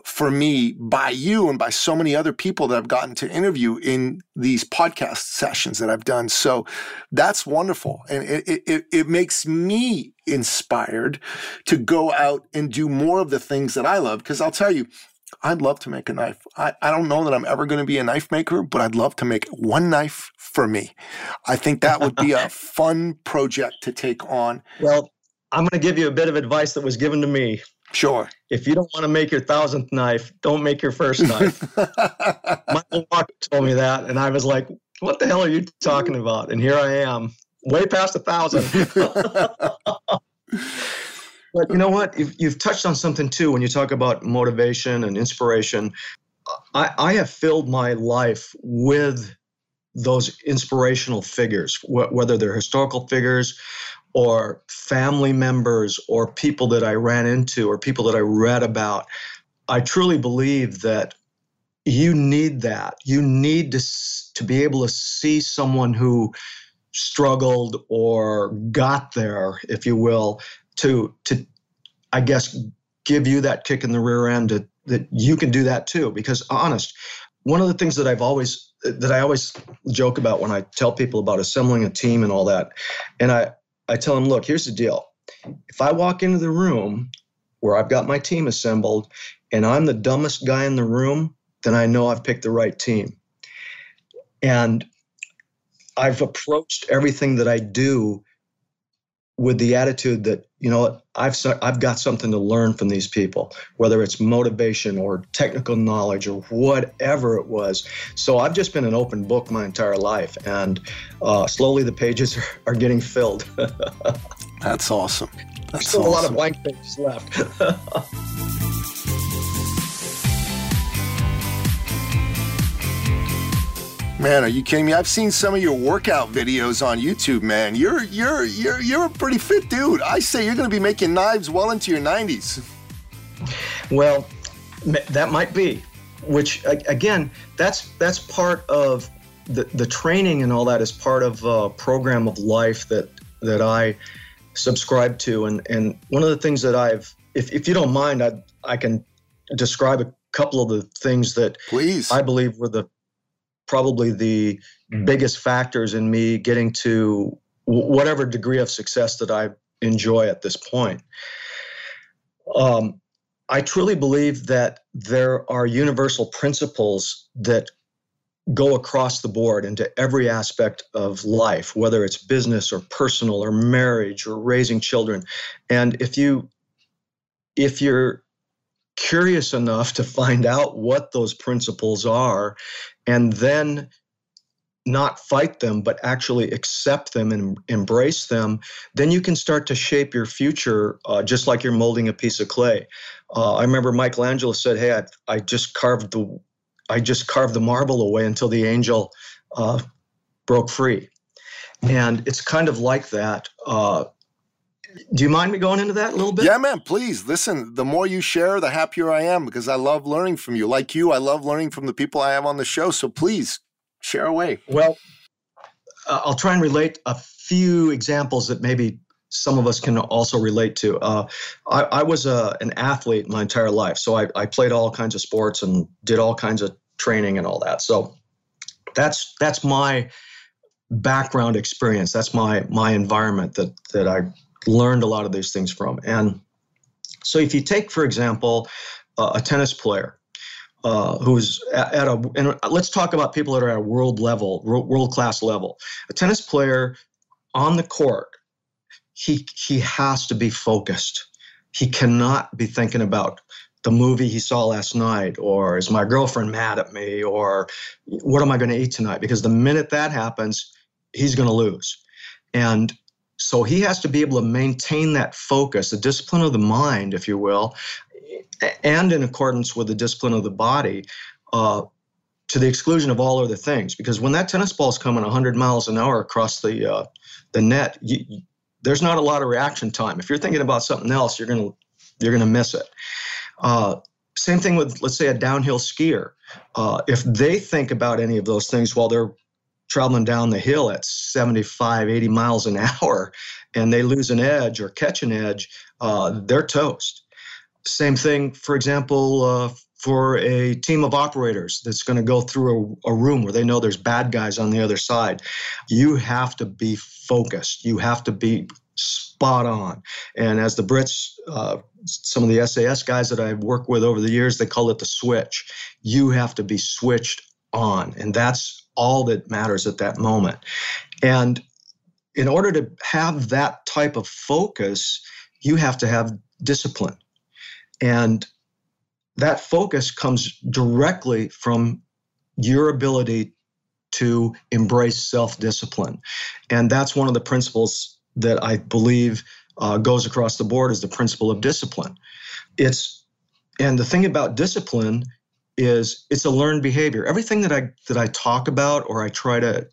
for me by you and by so many other people that I've gotten to interview in these podcast sessions that I've done. So that's wonderful. And it, it, it makes me inspired to go out and do more of the things that I love. Because I'll tell you, I'd love to make a knife. I, I don't know that I'm ever going to be a knife maker, but I'd love to make one knife for me. I think that would be a fun project to take on. Well, I'm going to give you a bit of advice that was given to me. Sure. If you don't want to make your thousandth knife, don't make your first knife. Michael Walker told me that, and I was like, "What the hell are you talking about?" And here I am, way past a thousand. but you know what? You've, you've, touched on something too when you talk about motivation and inspiration. I, I have filled my life with those inspirational figures, wh- whether they're historical figures or family members or people that I ran into or people that I read about. I truly believe that you need that. You need to, to be able to see someone who struggled or got there, if you will, to, to I guess, give you that kick in the rear end to, that you can do that too. Because honest, one of the things that I've always that I always joke about when I tell people about assembling a team and all that, and I I tell them, look, here's the deal. If I walk into the room where I've got my team assembled and I'm the dumbest guy in the room, then I know I've picked the right team. And I've approached everything that I do with the attitude that you know I've I've got something to learn from these people, whether it's motivation or technical knowledge or whatever it was. So I've just been an open book my entire life, and uh, slowly the pages are, are getting filled. That's awesome. That's still awesome. a lot of blank pages left. Man, are you kidding me? I've seen some of your workout videos on YouTube, man. You're you're you're you're a pretty fit dude. I say you're going to be making knives well into your 90s. Well, that might be. Which again, that's that's part of the the training and all that is part of a program of life that that I subscribe to. And and one of the things that I've, if if you don't mind, I I can describe a couple of the things that Please. I believe were the probably the biggest factors in me getting to whatever degree of success that I enjoy at this point. Um, I truly believe that there are universal principles that go across the board into every aspect of life, whether it's business or personal or marriage or raising children. And if you if you're curious enough to find out what those principles are and then not fight them, but actually accept them and embrace them, then you can start to shape your future uh, just like you're molding a piece of clay. Uh, I remember Michelangelo said, "Hey, I, I, just carved the, I just carved the marble away until the angel uh, broke free," and it's kind of like that. Do you mind me going into that a little bit? Yeah, man, please. Listen, the more you share, the happier I am because I love learning from you. Like you, I love learning from the people I have on the show. So please share away. Well, uh, I'll try and relate a few examples that maybe some of us can also relate to. Uh, I, I, was a, uh, an athlete my entire life. So I, I played all kinds of sports and did all kinds of training and all that. So that's that's my background experience. That's my my environment that that I learned a lot of these things from. And so, if you take, for example, uh, a tennis player uh, who's at, at, a, and let's talk about people that are at a world level, world class level. A tennis player on the court, he he has to be focused. He cannot be thinking about the movie he saw last night, or is my girlfriend mad at me, or what am I going to eat tonight? Because the minute that happens, he's going to lose. And so he has to be able to maintain that focus, the discipline of the mind, if you will, and in accordance with the discipline of the body, uh, to the exclusion of all other things. Because when that tennis ball is coming 100 miles an hour across the uh, the net, you, you, there's not a lot of reaction time. If you're thinking about something else, you're gonna you're gonna miss it. Uh, same thing with let's say a downhill skier. Uh, if they think about any of those things while they're traveling down the hill at 75, 80 miles an hour, and they lose an edge or catch an edge, uh, they're toast. Same thing, for example, uh, for a team of operators that's going to go through a, a, room where they know there's bad guys on the other side. You have to be focused. You have to be spot on. And as the Brits, uh, some of the SAS guys that I've worked with over the years, they call it the switch. You have to be switched on. And that's all that matters at that moment. And in order to have that type of focus, you have to have discipline. And that focus comes directly from your ability to embrace self discipline. And that's one of the principles that I believe uh, goes across the board is the principle of discipline. It's and the thing about discipline is it's a learned behavior. Everything that I that I talk about or I try to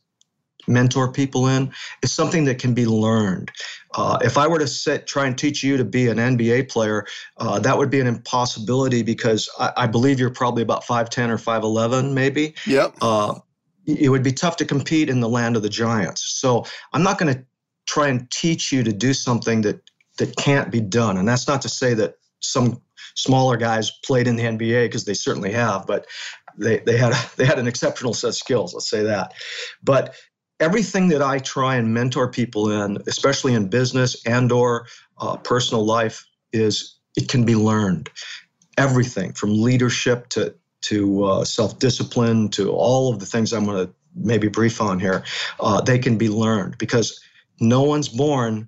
mentor people in is something that can be learned. Uh, if I were to sit, try and teach you to be an NBA player, uh, that would be an impossibility because I, I, believe you're probably about 5'10 or 5'11, maybe. Yep. Uh, it would be tough to compete in the land of the giants. So I'm not going to try and teach you to do something that that can't be done. And that's not to say that some smaller guys played in the NBA because they certainly have, but they, they had they had an exceptional set of skills. Let's say that. But everything that I try and mentor people in, especially in business and or uh, personal life, is it can be learned. Everything from leadership to to uh, self discipline to all of the things I'm going to maybe brief on here, uh, they can be learned because no one's born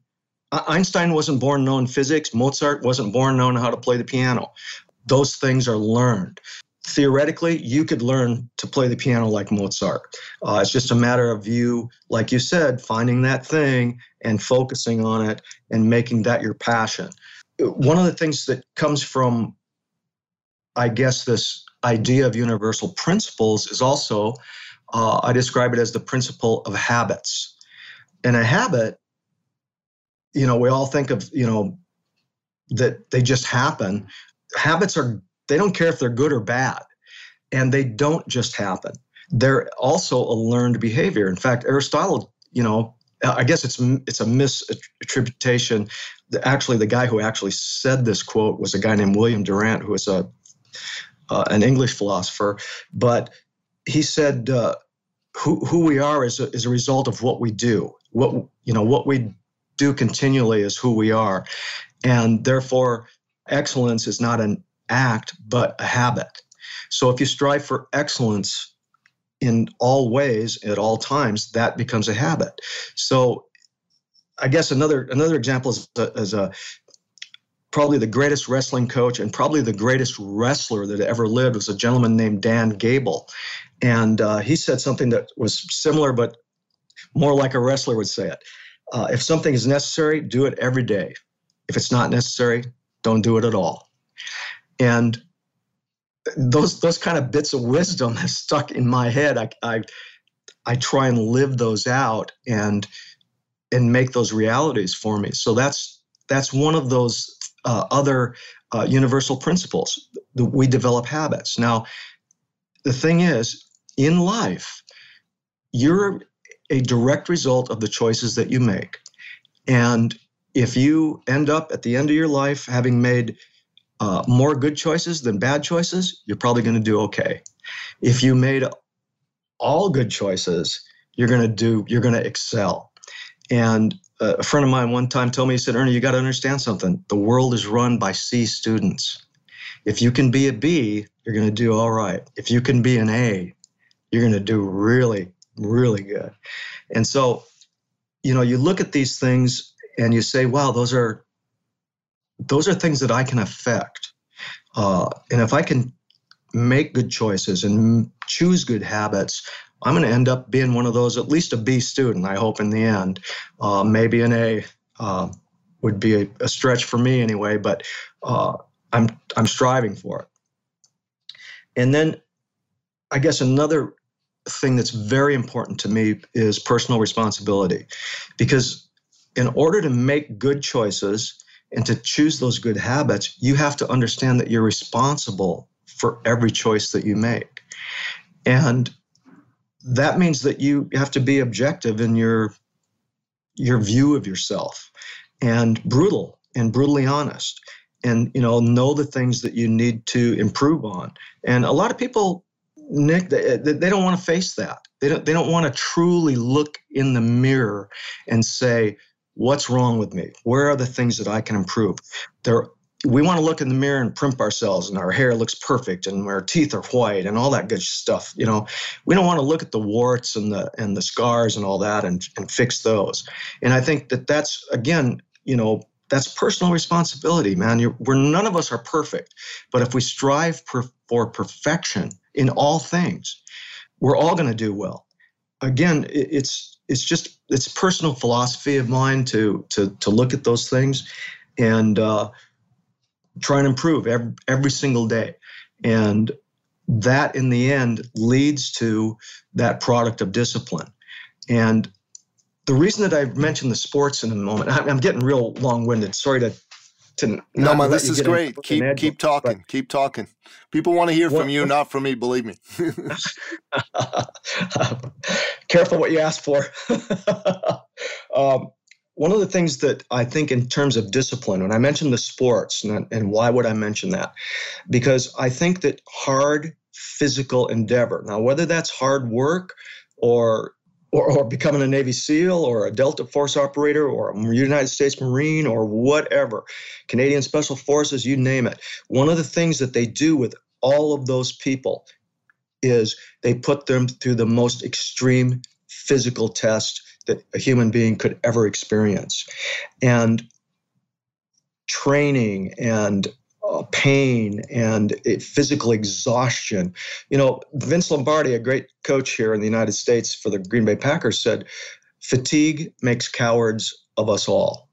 Einstein wasn't born knowing physics. Mozart wasn't born knowing how to play the piano. Those things are learned. Theoretically, you could learn to play the piano like Mozart. Uh, it's just a matter of you, like you said, finding that thing and focusing on it and making that your passion. One of the things that comes from, I guess, this idea of universal principles is also, uh, I describe it as the principle of habits. And a habit you know, we all think of, you know, that they just happen. Habits are, they don't care if they're good or bad. And they don't just happen. They're also a learned behavior. In fact, Aristotle, you know, I guess it's it's a misattribution. Actually, the guy who actually said this quote was a guy named William Durant, who was a uh, an English philosopher. But he said, uh, "Who who we are is a, is a result of what we do. What you know, what we do continually is who we are. And therefore, excellence is not an act, but a habit. So if you strive for excellence in all ways at all times, that becomes a habit. So I guess another another example is a, is a probably the greatest wrestling coach and probably the greatest wrestler that ever lived was a gentleman named Dan Gable. And uh, he said something that was similar, but more like a wrestler would say it. Uh, if something is necessary, do it every day. If it's not necessary, don't do it at all. And those those kind of bits of wisdom have stuck in my head. I, I I try and live those out and and make those realities for me. So that's that's one of those uh, other uh, universal principles. We develop habits. Now, the thing is, in life, you're a direct result of the choices that you make. And if you end up at the end of your life having made uh, more good choices than bad choices, you're probably going to do okay. If you made all good choices, you're going to do, you're going to excel. And a friend of mine one time told me, he said, Ernie, you got to understand something. The world is run by C students. If you can be a B, you're going to do all right. If you can be an A, you're going to do really, really good. And so, you know, you look at these things and you say, wow, those are those are things that I can affect. Uh, and if I can make good choices and choose good habits, I'm going to end up being one of those, at least a B student, I hope in the end. Uh, maybe an A uh, would be a, a, stretch for me anyway, but uh, I'm, I'm striving for it. And then I guess another thing that's very important to me is personal responsibility. Because in order to make good choices and to choose those good habits, you have to understand that you're responsible for every choice that you make. And that means that you have to be objective in your your view of yourself and brutal and brutally honest and you know know the things that you need to improve on and a lot of people nick they, they don't want to face that. They don't they don't want to truly look in the mirror and say what's wrong with me? Where are the things that i can improve? They're we want to look in the mirror and primp ourselves and our hair looks perfect and our teeth are white and all that good stuff you know? We don't want to look at the warts and the and the scars and all that and and fix those. And i think that that's again you know that's personal responsibility man You're, we're none of us are perfect but if we strive per, for perfection in all things we're all going to do well again it, it's it's just it's personal philosophy of mine to to to look at those things and uh, try and improve every, every single day. And that in the end leads to that product of discipline. And the reason that I mentioned the sports in a moment, I'm getting real long winded. Sorry to. To no, man, this is great. Keep keep talking. Keep talking. People want to hear what, from you, not from me. Believe me. Careful what you ask for. um, one of the things that I think in terms of discipline, when I mentioned the sports, and, and why would I mention that? Because I think that hard physical endeavor, now whether that's hard work or or, or, becoming a Navy SEAL or a Delta Force operator or a United States Marine or whatever, Canadian Special Forces, you name it. One of the things that they do with all of those people is they put them through the most extreme physical test that a human being could ever experience. And training and uh, pain and physical exhaustion. You know, Vince Lombardi, a great coach here in the United States for the Green Bay Packers, said, fatigue makes cowards of us all.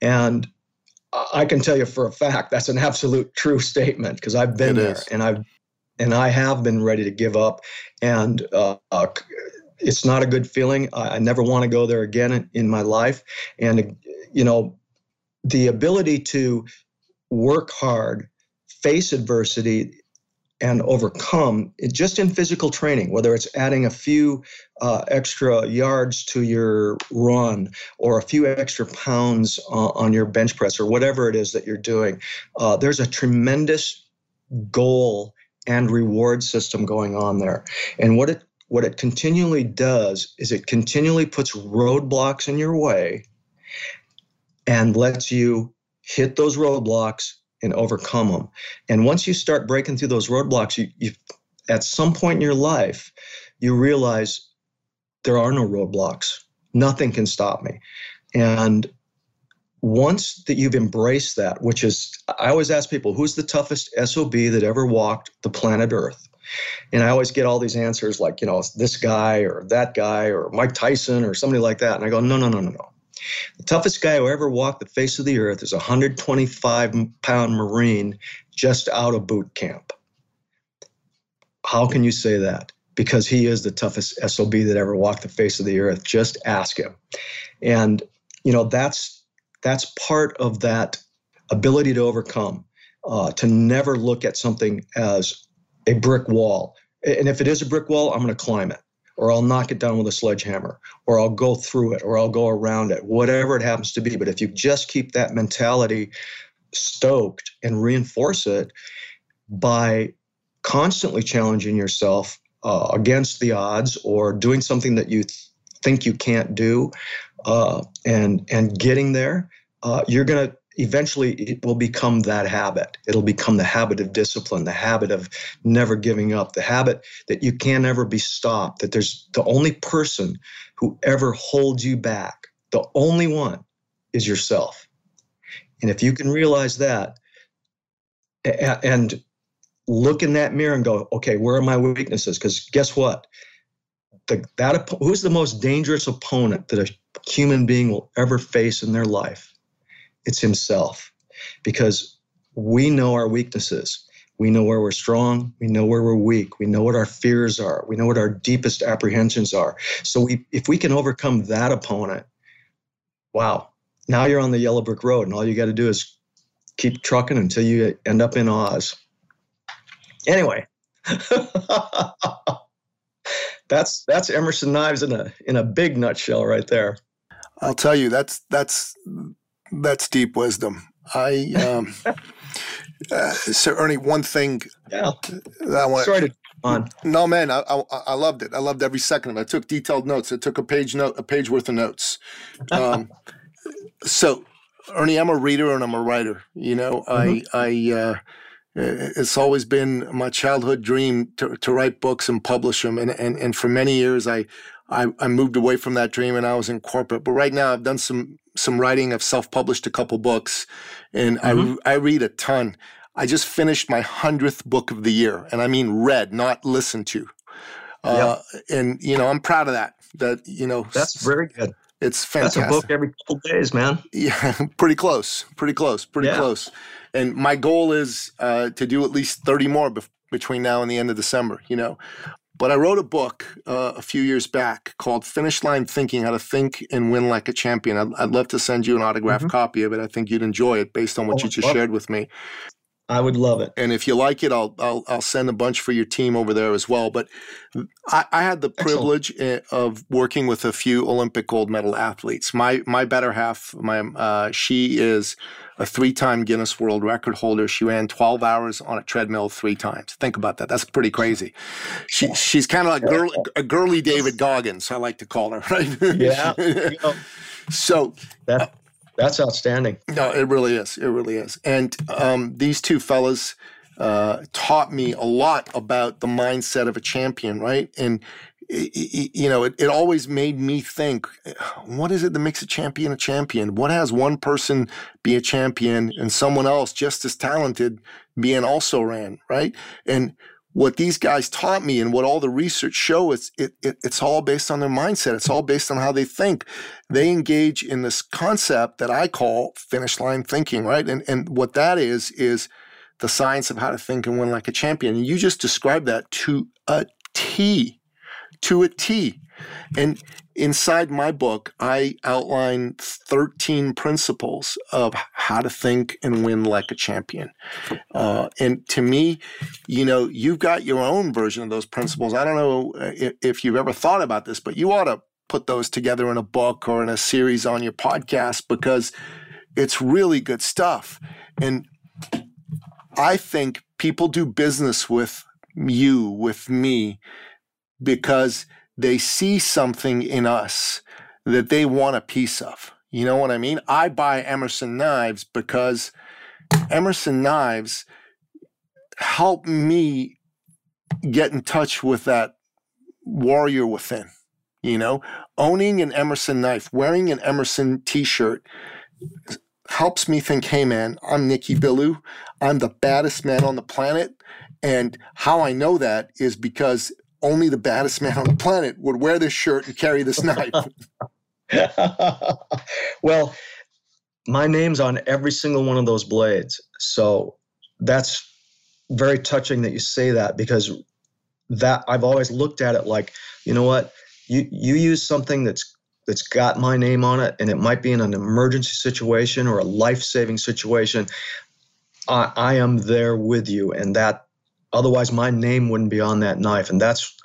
And I can tell you for a fact that's an absolute true statement because I've been it there is. and I've and I have been ready to give up. And uh, uh, it's not a good feeling. I, I never want to go there again in, in my life. And, you know, the ability to work hard, face adversity, and overcome it just in physical training, whether it's adding a few uh, extra yards to your run or a few extra pounds uh, on your bench press or whatever it is that you're doing. Uh, there's a tremendous goal and reward system going on there. And what it what it continually does is it continually puts roadblocks in your way and lets you hit those roadblocks and overcome them. And once you start breaking through those roadblocks, you, you at some point in your life, you realize there are no roadblocks. Nothing can stop me. And once that you've embraced that, which is, I always ask people, who's the toughest SOB that ever walked the planet Earth? And I always get all these answers like, you know, this guy or that guy or Mike Tyson or somebody like that. And I go, no, no, no, no, no. The toughest guy who ever walked the face of the earth is a 125 pound Marine just out of boot camp. How can you say that? Because he is the toughest SOB that ever walked the face of the earth. Just ask him. And, you know, that's that's part of that ability to overcome, uh, to never look at something as a brick wall. And if it is a brick wall, I'm going to climb it, or I'll knock it down with a sledgehammer, or I'll go through it, or I'll go around it, whatever it happens to be. But if you just keep that mentality stoked and reinforce it by constantly challenging yourself uh, against the odds or doing something that you th- think you can't do uh, and and getting there, uh, you're going to eventually it will become that habit. It'll become the habit of discipline, the habit of never giving up, the habit that you can never be stopped, that there's the only person who ever holds you back, the only one is yourself. And if you can realize that and look in that mirror and go, okay, where are my weaknesses? Because guess what? The, that who's the most dangerous opponent that a human being will ever face in their life? It's himself because we know our weaknesses. We know where we're strong. We know where we're weak. We know what our fears are. We know what our deepest apprehensions are. So we, if we can overcome that opponent, wow, now you're on the yellow brick road, and all you got to do is keep trucking until you end up in Oz. Anyway, that's that's Emerson Knives in a in a big nutshell right there. I'll tell you, that's that's that's deep wisdom. I um, uh, so Ernie, one thing. Yeah. I want. Sorry to on. No, man, I, I, I loved it. I loved every second of it. I took detailed notes. I took a page note, a page worth of notes. Um, so, Ernie, I'm a reader and I'm a writer. You know, mm-hmm. I I. Uh, it's always been my childhood dream to, to write books and publish them. And, and, and for many years, I, I, I moved away from that dream and I was in corporate. But right now, I've done some some writing. I've self published a couple books, and mm-hmm. I I read a ton. I just finished my hundredth book of the year, and I mean read, not listened to. Uh, And you know, I'm proud of that. That you know, that's very good. It's fantastic. That's a book every couple days, man. Yeah, pretty close, pretty close, pretty yeah. close. And my goal is uh, to do at least 30 more be- between now and the end of December. You know, but I wrote a book uh, a few years back called Finish Line Thinking How to Think and Win Like a Champion. I'd, I'd love to send you an autographed mm-hmm. copy of it. I think you'd enjoy it based on what oh, you just shared with me. I would love it. And if you like it, I'll I'll, I'll send a bunch for your team over there as well. But I, I had the privilege Excellent. Eh, of working with a few Olympic gold medal athletes. My my better half, my uh, she is a three-time Guinness World Record holder. She ran 12 hours on a treadmill three times. Think about that. That's pretty crazy. She she's kind of like girl, a girly David Goggins. I like to call her. Right? Yeah. so. That- that's outstanding. No, it really is. It really is. And um, these two fellas uh, taught me a lot about the mindset of a champion, right? And you know, it, it always made me think, what is it that makes a champion a champion? What has one person be a champion and someone else just as talented being also ran, right? And what these guys taught me and what all the research show is it, it, it's all based on their mindset. It's all based on how they think. They engage in this concept that i call finish line thinking right? And, and what that is is the science of how to think and win like a champion. And you just described that to a t to a t and inside my book, I outline 13 principles of how to think and win like a champion. Uh, and to me, you know, you've got your own version of those principles. I don't know uh, if, if you've ever thought about this, but you ought to put those together in a book or in a series on your podcast because it's really good stuff. And I think people do business with you, with me, because they see something in us that they want a piece of. You know what I mean? I buy Emerson knives because Emerson knives help me get in touch with that warrior within. You know, owning an Emerson knife, wearing an Emerson t shirt helps me think, hey man, I'm Nicky Billou. I'm the baddest man on the planet. And how I know that is because only the baddest man on the planet would wear this shirt and carry this knife. well, my name's on every single one of those blades. So that's very touching that you say that because that I've always looked at it like, you know what? You you use something that's that's got my name on it and it might be in an emergency situation or a life-saving situation. I, I am there with you and that Otherwise, my name wouldn't be on that knife, and that's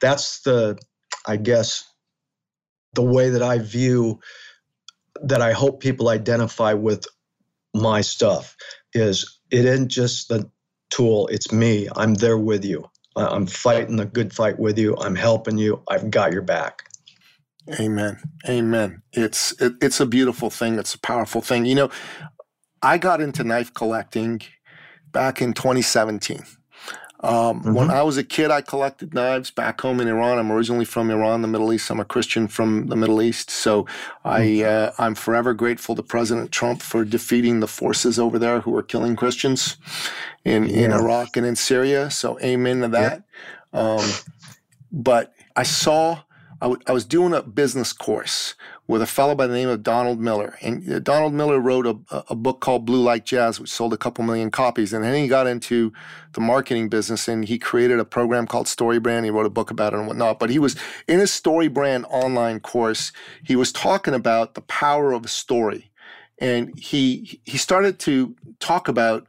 that's the, I guess, the way that I view that I hope people identify with my stuff is it isn't just the tool it's me. I'm there with you. I'm fighting the good fight with you. I'm helping you. I've got your back. Amen. Amen. It's it, it's a beautiful thing. It's a powerful thing. You know i got into knife collecting back in 2017 um, mm-hmm. When I was a kid, I collected knives back home in Iran. I'm originally from Iran, the Middle East. I'm a Christian from the Middle East, so I mm-hmm. uh, I'm forever grateful to President Trump for defeating the forces over there who were killing Christians in yeah. in Iraq and in Syria. So amen to that. Um, but I saw I, w- I was doing a business course with a fellow by the name of Donald Miller. And uh, Donald Miller wrote a, a book called Blue Like Jazz, which sold a couple million copies. And then he got into the marketing business and he created a program called Story StoryBrand. He wrote a book about it and whatnot. But he was in his StoryBrand online course, he was talking about the power of a story. And he he started to talk about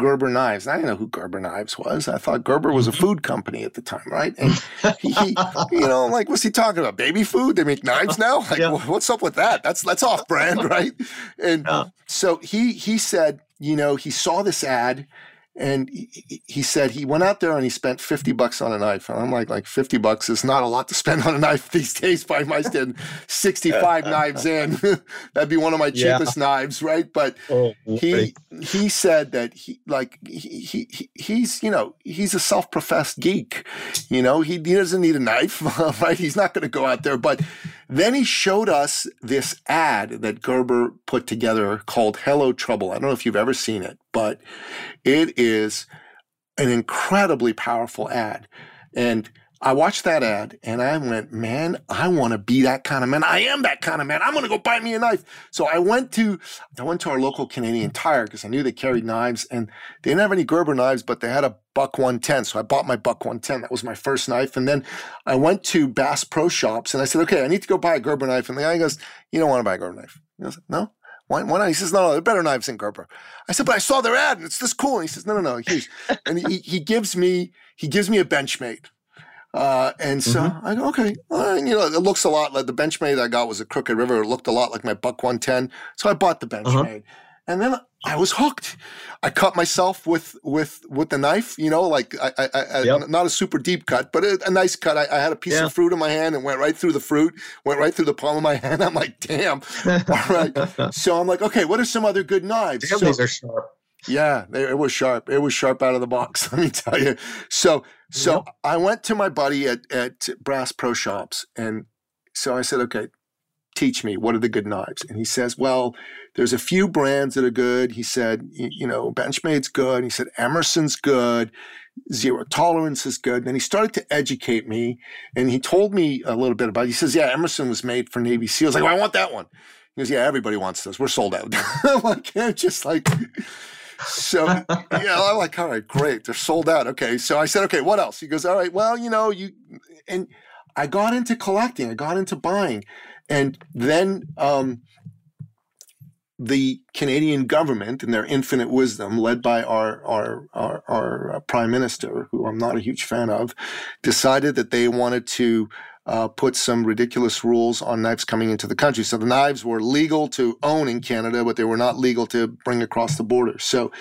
Gerber Knives. I didn't know who Gerber Knives was. I thought Gerber was a food company at the time, right? And he, he you know, like, what's he talking about? Baby food? They make knives now? Like, yeah. what's up with that? That's that's off brand, right? And yeah. so he he said, you know, he saw this ad and he, he, said he went out there and he spent 50 bucks on a knife. And I'm like, like 50 bucks is not a lot to spend on a knife these days. By my stand 65 knives in. That'd be one of my cheapest yeah. knives, right? But oh, he he said that he like he, he he's you know he's a self-professed geek. You know he, he doesn't need a knife, right? He's not going to go out there, but then he showed us this ad that Gerber put together called Hello Trouble. I don't know if you've ever seen it, but it is an incredibly powerful ad. And I watched that ad and I went, man, I want to be that kind of man. I am that kind of man. I'm going to go buy me a knife. So I went to, I went to our local Canadian Tire because I knew they carried knives and they didn't have any Gerber knives, but they had a Buck 110. So I bought my Buck 110. That was my first knife. And then I went to Bass Pro Shops and I said, okay, I need to go buy a Gerber knife. And the guy goes, you don't want to buy a Gerber knife. No. Why, why not? He says, no, no, they're better knives than Gerber. I said, but I saw their ad and it's this cool. And he says, no, no, no, huge. and he, he gives me, he gives me a Benchmade. Uh, and so mm-hmm. I go, okay, well, you know, it looks a lot like the Benchmade I got was a Crooked River. It looked a lot like my Buck 110. So I bought the Benchmade. Uh-huh. And then I was hooked. I cut myself with with with the knife, you know, like I, I, I yep. not a super deep cut, but a, a nice cut. I, I, had a piece yeah. of fruit in my hand and went right through the fruit, went right through the palm of my hand. I'm like, damn. All right. so I'm like, okay, what are some other good knives? Damn, so, these are sharp. Yeah, it was sharp. It was sharp out of the box. Let me tell you. So, so yep. I went to my buddy at at Bass Pro Shops, and so I said, "Okay, teach me. What are the good knives?" And he says, "Well, there's a few brands that are good." He said, "You know, Benchmade's good." He said, "Emerson's good." Zero tolerance is good. And then he started to educate me, and he told me a little bit about. It. He says, "Yeah, Emerson was made for Navy SEALs." Like, well, I want that one. He goes, "Yeah, everybody wants this. We're sold out." I'm like, just like so yeah, I'm like, all right, great, they're sold out. Okay, so I said, okay, what else? He goes, all right, well, you know, you and I got into collecting, I got into buying, and then um, the Canadian government, in their infinite wisdom, led by our our our, our uh, prime minister, who I'm not a huge fan of, decided that they wanted to uh, put some ridiculous rules on knives coming into the country. So the knives were legal to own in Canada, but they were not legal to bring across the border. So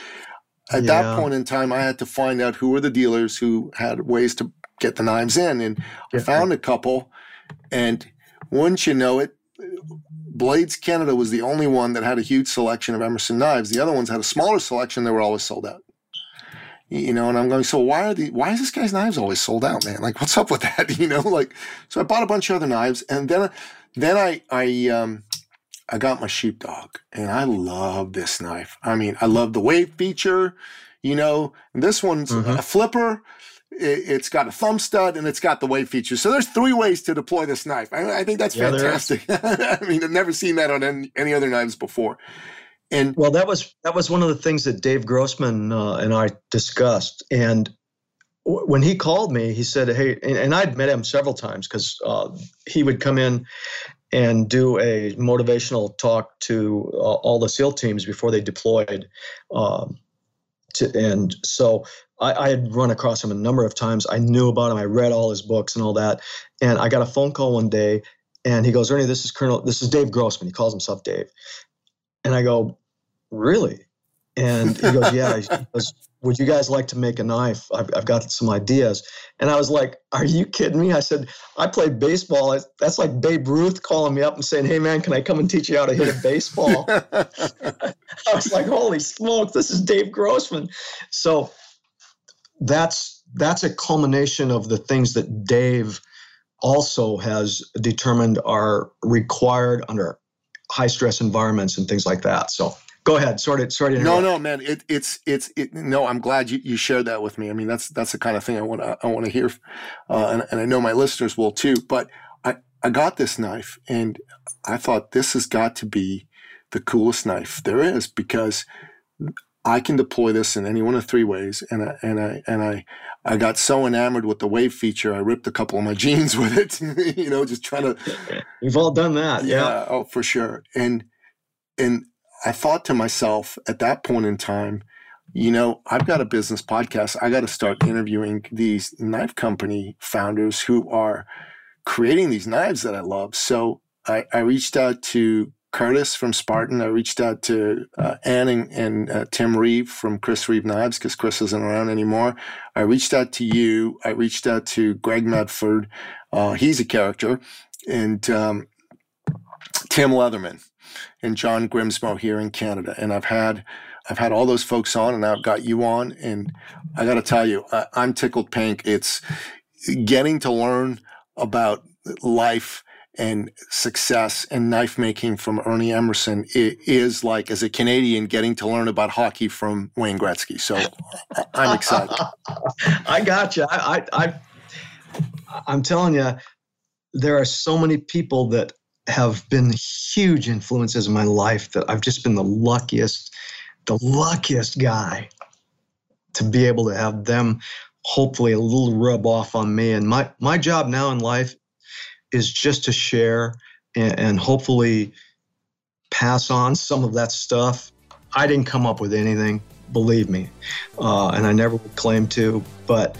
at yeah. that point in time, I had to find out who were the dealers who had ways to get the knives in. And yeah. I found a couple. And wouldn't you know it, Blades Canada was the only one that had a huge selection of Emerson knives. The other ones had a smaller selection, they were always sold out you know, and I'm going, so why are the, why is this guy's knives always sold out, man? Like, what's up with that? You know, like, so I bought a bunch of other knives and then, then I, I, um, I got my sheepdog and I love this knife. I mean, I love the wave feature, you know, this one's mm-hmm. a flipper. It, has got a thumb stud and it's got the wave feature. So there's three ways to deploy this knife. I, I think that's yeah, fantastic. I mean, I've never seen that on any, any other knives before. And well, that was that was one of the things that Dave Grossman uh, and I discussed. And w- when he called me, he said, "Hey," and, and I'd met him several times because uh, he would come in and do a motivational talk to uh, all the SEAL teams before they deployed. Um, to, and so I, I, had run across him a number of times. I knew about him. I read all his books and all that. And I got a phone call one day, and he goes, "Ernie, this is Colonel. This is Dave Grossman. He calls himself Dave." And I go, really? And he goes, yeah. He goes, would you guys like to make a knife? I've, I've got some ideas. And I was like, are you kidding me? I said, I played baseball. That's like Babe Ruth calling me up and saying, hey, man, can I come and teach you how to hit a baseball? I was like, holy smokes, this is Dave Grossman. So that's that's a culmination of the things that Dave also has determined are required under high stress environments and things like that. So go ahead. Sort it. Sort it. No, no, man. It, it's it's it, no. I'm glad you, you shared that with me. I mean, that's that's the kind of thing I want to I want to hear, uh, and, and I know my listeners will too. But I I got this knife and I thought this has got to be the coolest knife there is because I can deploy this in any one of three ways. And I, and I, and I, I got so enamored with the wave feature, I ripped a couple of my jeans with it, you know, just trying to. We've all done that. Yeah. yeah. Oh, for sure. And, and I thought to myself at that point in time, you know, I've got a business podcast. I got to start interviewing these knife company founders who are creating these knives that I love. So I, I reached out to Curtis from Spartan. I reached out to uh, Ann and, and uh, Tim Reeve from Chris Reeve Knives because Chris isn't around anymore. I reached out to you. I reached out to Greg Medford. Uh, he's a character. And um, Tim Leatherman and John Grimsmo here in Canada. And I've had I've had all those folks on, and I've got you on. And I got to tell you, I, I'm tickled pink. It's getting to learn about life and success and knife making from Ernie Emerson is like as a Canadian getting to learn about hockey from Wayne Gretzky. So I'm excited. I got you. I, I, I, I'm telling you, there are so many people that have been huge influences in my life that I've just been the luckiest, the luckiest guy to be able to have them hopefully a little rub off on me. And my my job now in life is just to share and, and hopefully pass on some of that stuff. I didn't come up with anything, believe me, uh, and I never would claim to. But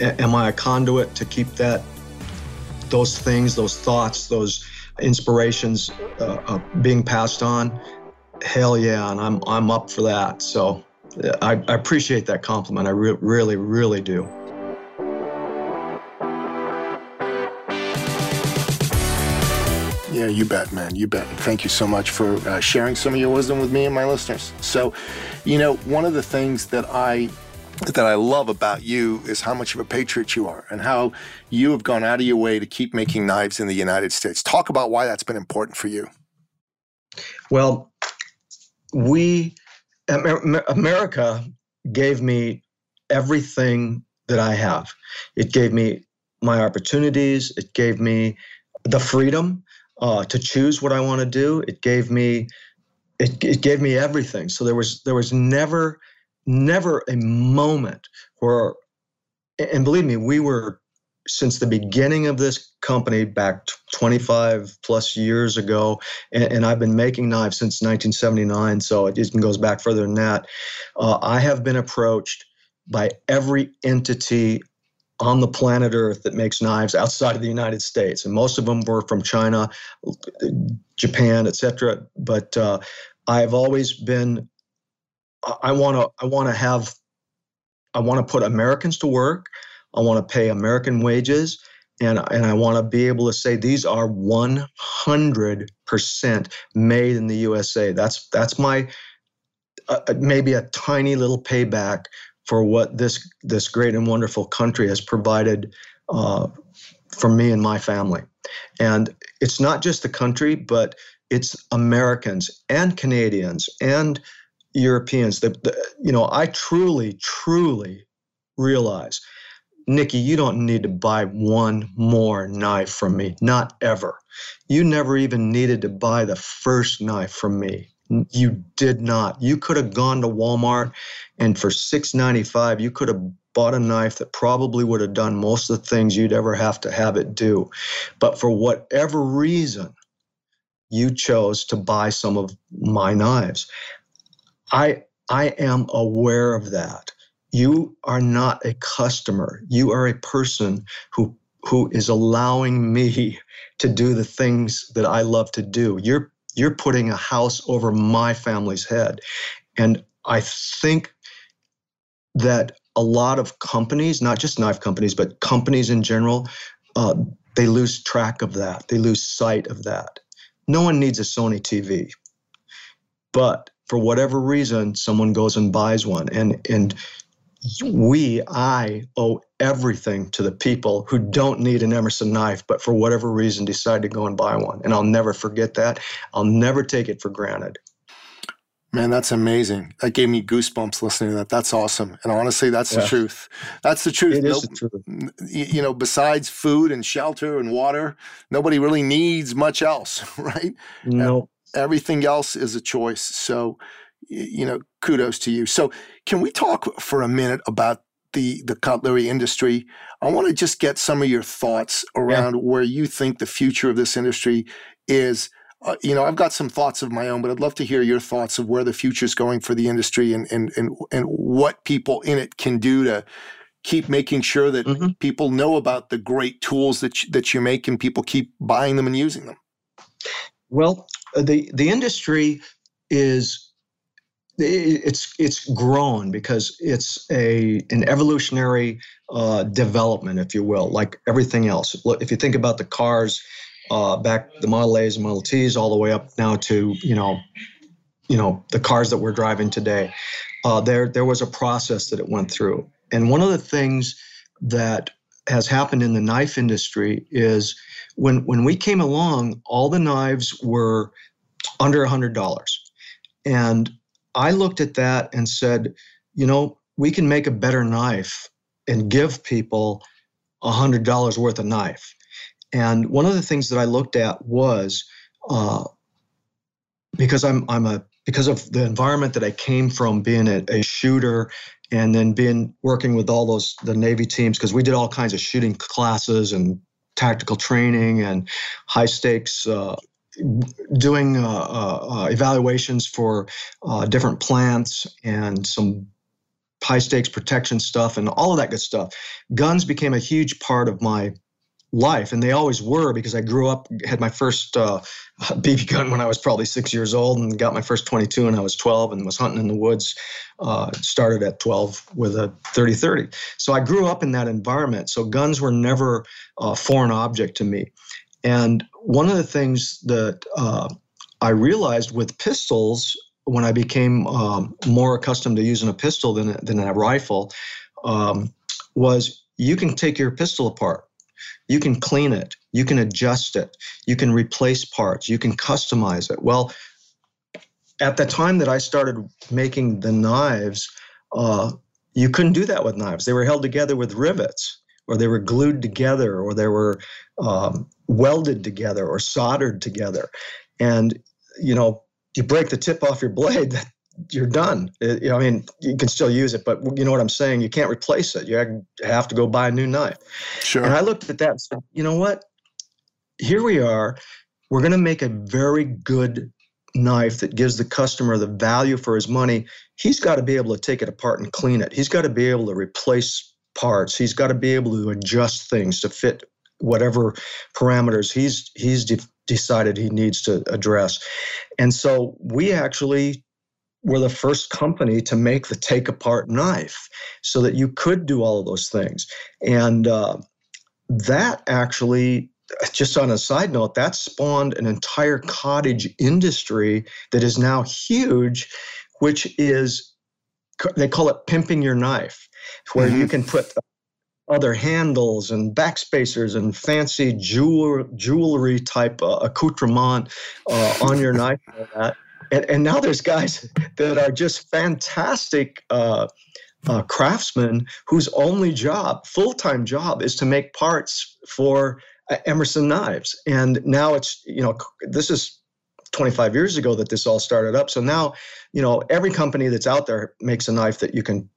am I a conduit to keep that, those things, those thoughts, those inspirations uh, uh, being passed on? Hell yeah, and I'm I'm up for that. So I, I appreciate that compliment. I re- really, really do. Yeah, you bet, man. You bet. Thank you so much for uh, sharing some of your wisdom with me and my listeners. So, you know, one of the things that I that I love about you is how much of a patriot you are and how you have gone out of your way to keep making knives in the United States. Talk about why that's been important for you. Well, we America gave me everything that I have. It gave me my opportunities. It gave me the freedom uh, to choose what I want to do. It gave me it, it gave me everything. So there was there was never never a moment where and believe me, we were since the beginning of this company back 25 plus years ago, and, and, I've been making knives since 1979, so it even goes back further than that. Uh, I have been approached by every entity on the planet Earth that makes knives outside of the United States, and most of them were from China, Japan, etc. But uh, I've always been. I want to. I want to have. I want to put Americans to work. I want to pay American wages, and and I want to be able to say these are 100 percent made in the USA. That's that's my uh, maybe a tiny little payback for what this this great and wonderful country has provided uh, for me and my family. And it's not just the country, but it's Americans and Canadians and Europeans. That you know, I truly, truly realize, Nicky, you don't need to buy one more knife from me. Not ever. You never even needed to buy the first knife from me. You did not. You could have gone to Walmart and for $6.95, you could have bought a knife that probably would have done most of the things you'd ever have to have it do. But for whatever reason, you chose to buy some of my knives. I I am aware of that. You are not a customer. You are a person who who is allowing me to do the things that I love to do. You're you're putting a house over my family's head. And I think that a lot of companies, not just knife companies, but companies in general, uh, they lose track of that. They lose sight of that. No one needs a Sony TV. But for whatever reason, someone goes and buys one. And, and we, I, owe everything to the people who don't need an Emerson knife, but for whatever reason decide to go and buy one. And I'll never forget that. I'll never take it for granted. Man, that's amazing. That gave me goosebumps listening to that. That's awesome. And honestly, that's yeah. the truth. That's the truth. It is the truth. You know, besides food and shelter and water, nobody really needs much else, right? No. Everything else is a choice. So, you know, kudos to you. So, can we talk for a minute about the the cutlery industry? I want to just get some of your thoughts around yeah. where you think the future of this industry is uh, you know, I've got some thoughts of my own, but I'd love to hear your thoughts of where the future is going for the industry and and and and what people in it can do to keep making sure that mm-hmm. people know about the great tools that you, that you make and people keep buying them and using them. Well, the the industry is it's it's grown because it's a an evolutionary uh, development, if you will, like everything else. If you think about the cars uh, back the Model A's and Model T's all the way up now to you know, you know the cars that we're driving today. Uh, there there was a process that it went through, and one of the things that has happened in the knife industry is when when we came along, all the knives were under hundred dollars, and I looked at that and said, you know, we can make a better knife and give people hundred dollars worth of knife. And one of the things that I looked at was uh, because I'm I'm a because of the environment that I came from, being a, a shooter, and then being working with all those the Navy teams because we did all kinds of shooting classes and tactical training and high stakes. Uh, doing uh, uh, uh evaluations for uh, different plants and some high stakes protection stuff and all of that good stuff. Guns became a huge part of my life and they always were because i grew up had my first uh, bb gun when i was probably six years old and got my first 22 when i was 12 and was hunting in the woods uh, started at 12 with a 3030 so i grew up in that environment so guns were never a foreign object to me. And one of the things that uh, i realized with pistols when i became um, more accustomed to using a pistol than, than a rifle um, was you can take your pistol apart you can clean it, you can adjust it, you can replace parts, you can customize it. Well, at the time that I started making the knives, uh, you couldn't do that with knives. They were held together with rivets, or they were glued together, or they were um, welded together, or soldered together. And you know, you break the tip off your blade, you're done. It, I mean, you can still use it, but you know what I'm saying? You can't replace it. You have to go buy a new knife. Sure. And I looked at that and said, you know what? Here we are. We're going to make a very good knife that gives the customer the value for his money. He's got to be able to take it apart and clean it. He's got to be able to replace parts. He's got to be able to adjust things to fit whatever parameters he's he's de- decided he needs to address. And so we actually were the first company to make the take apart knife so that you could do all of those things. And uh, that actually, just on a side note, that spawned an entire cottage industry that is now huge, which is, they call it pimping your knife, where mm-hmm. you can put other handles and backspacers and fancy jewel, jewelry type uh, accoutrement uh, on your knife. And, and now there's guys that are just fantastic uh, uh, craftsmen whose only job, full time job, is to make parts for uh, Emerson knives. And now it's, you know, this is 25 years ago that this all started up. So now, you know, every company that's out there makes a knife that you can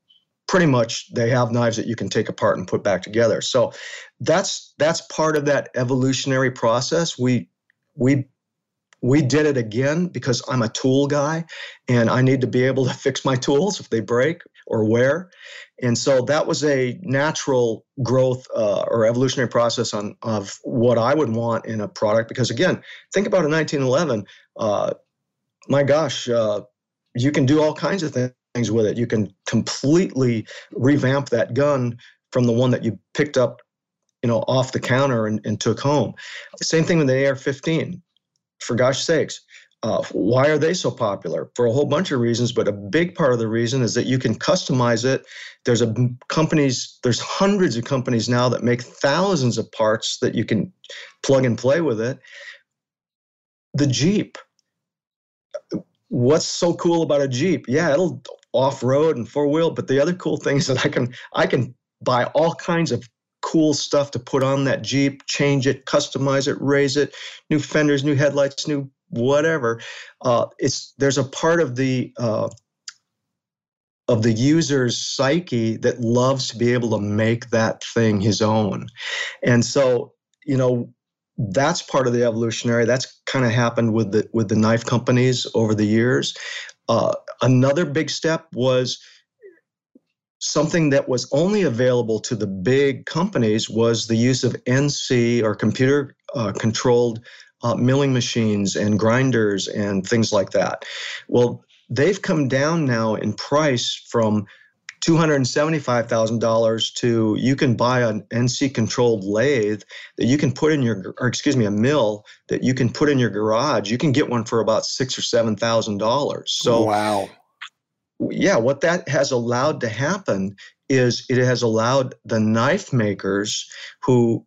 pretty much they have knives that you can take apart and put back together. So that's that's part of that evolutionary process. We we we did it again because I'm a tool guy and I need to be able to fix my tools if they break or wear. And so that was a natural growth uh, or evolutionary process on of what I would want in a product. Because again, think about a 1911. Uh, my gosh, uh, you can do all kinds of things with it. You can completely revamp that gun from the one that you picked up, you know, off the counter and, and took home. Same thing with the AR-15 for gosh sakes. Uh, why are they so popular? For a whole bunch of reasons, but a big part of the reason is that you can customize it. There's a companies, there's hundreds of companies now that make thousands of parts that you can plug and play with it. The Jeep, what's so cool about a Jeep? Yeah, it'll off road and four wheel, but the other cool thing is that I can I can buy all kinds of cool stuff to put on that Jeep, change it, customize it, raise it, new fenders, new headlights, new whatever. Uh, it's there's a part of the uh, of the user's psyche that loves to be able to make that thing his own, and so you know that's part of the evolutionary. That's kind of happened with the with the knife companies over the years. Uh, another big step was something that was only available to the big companies was the use of NC or computer uh, controlled uh, milling machines and grinders and things like that. Well, they've come down now in price from $275,000 to you can buy an NC controlled lathe that you can put in your, or excuse me, a mill that you can put in your garage. You can get one for about six or seven thousand dollars. So wow, yeah, what that has allowed to happen is it has allowed the knife makers who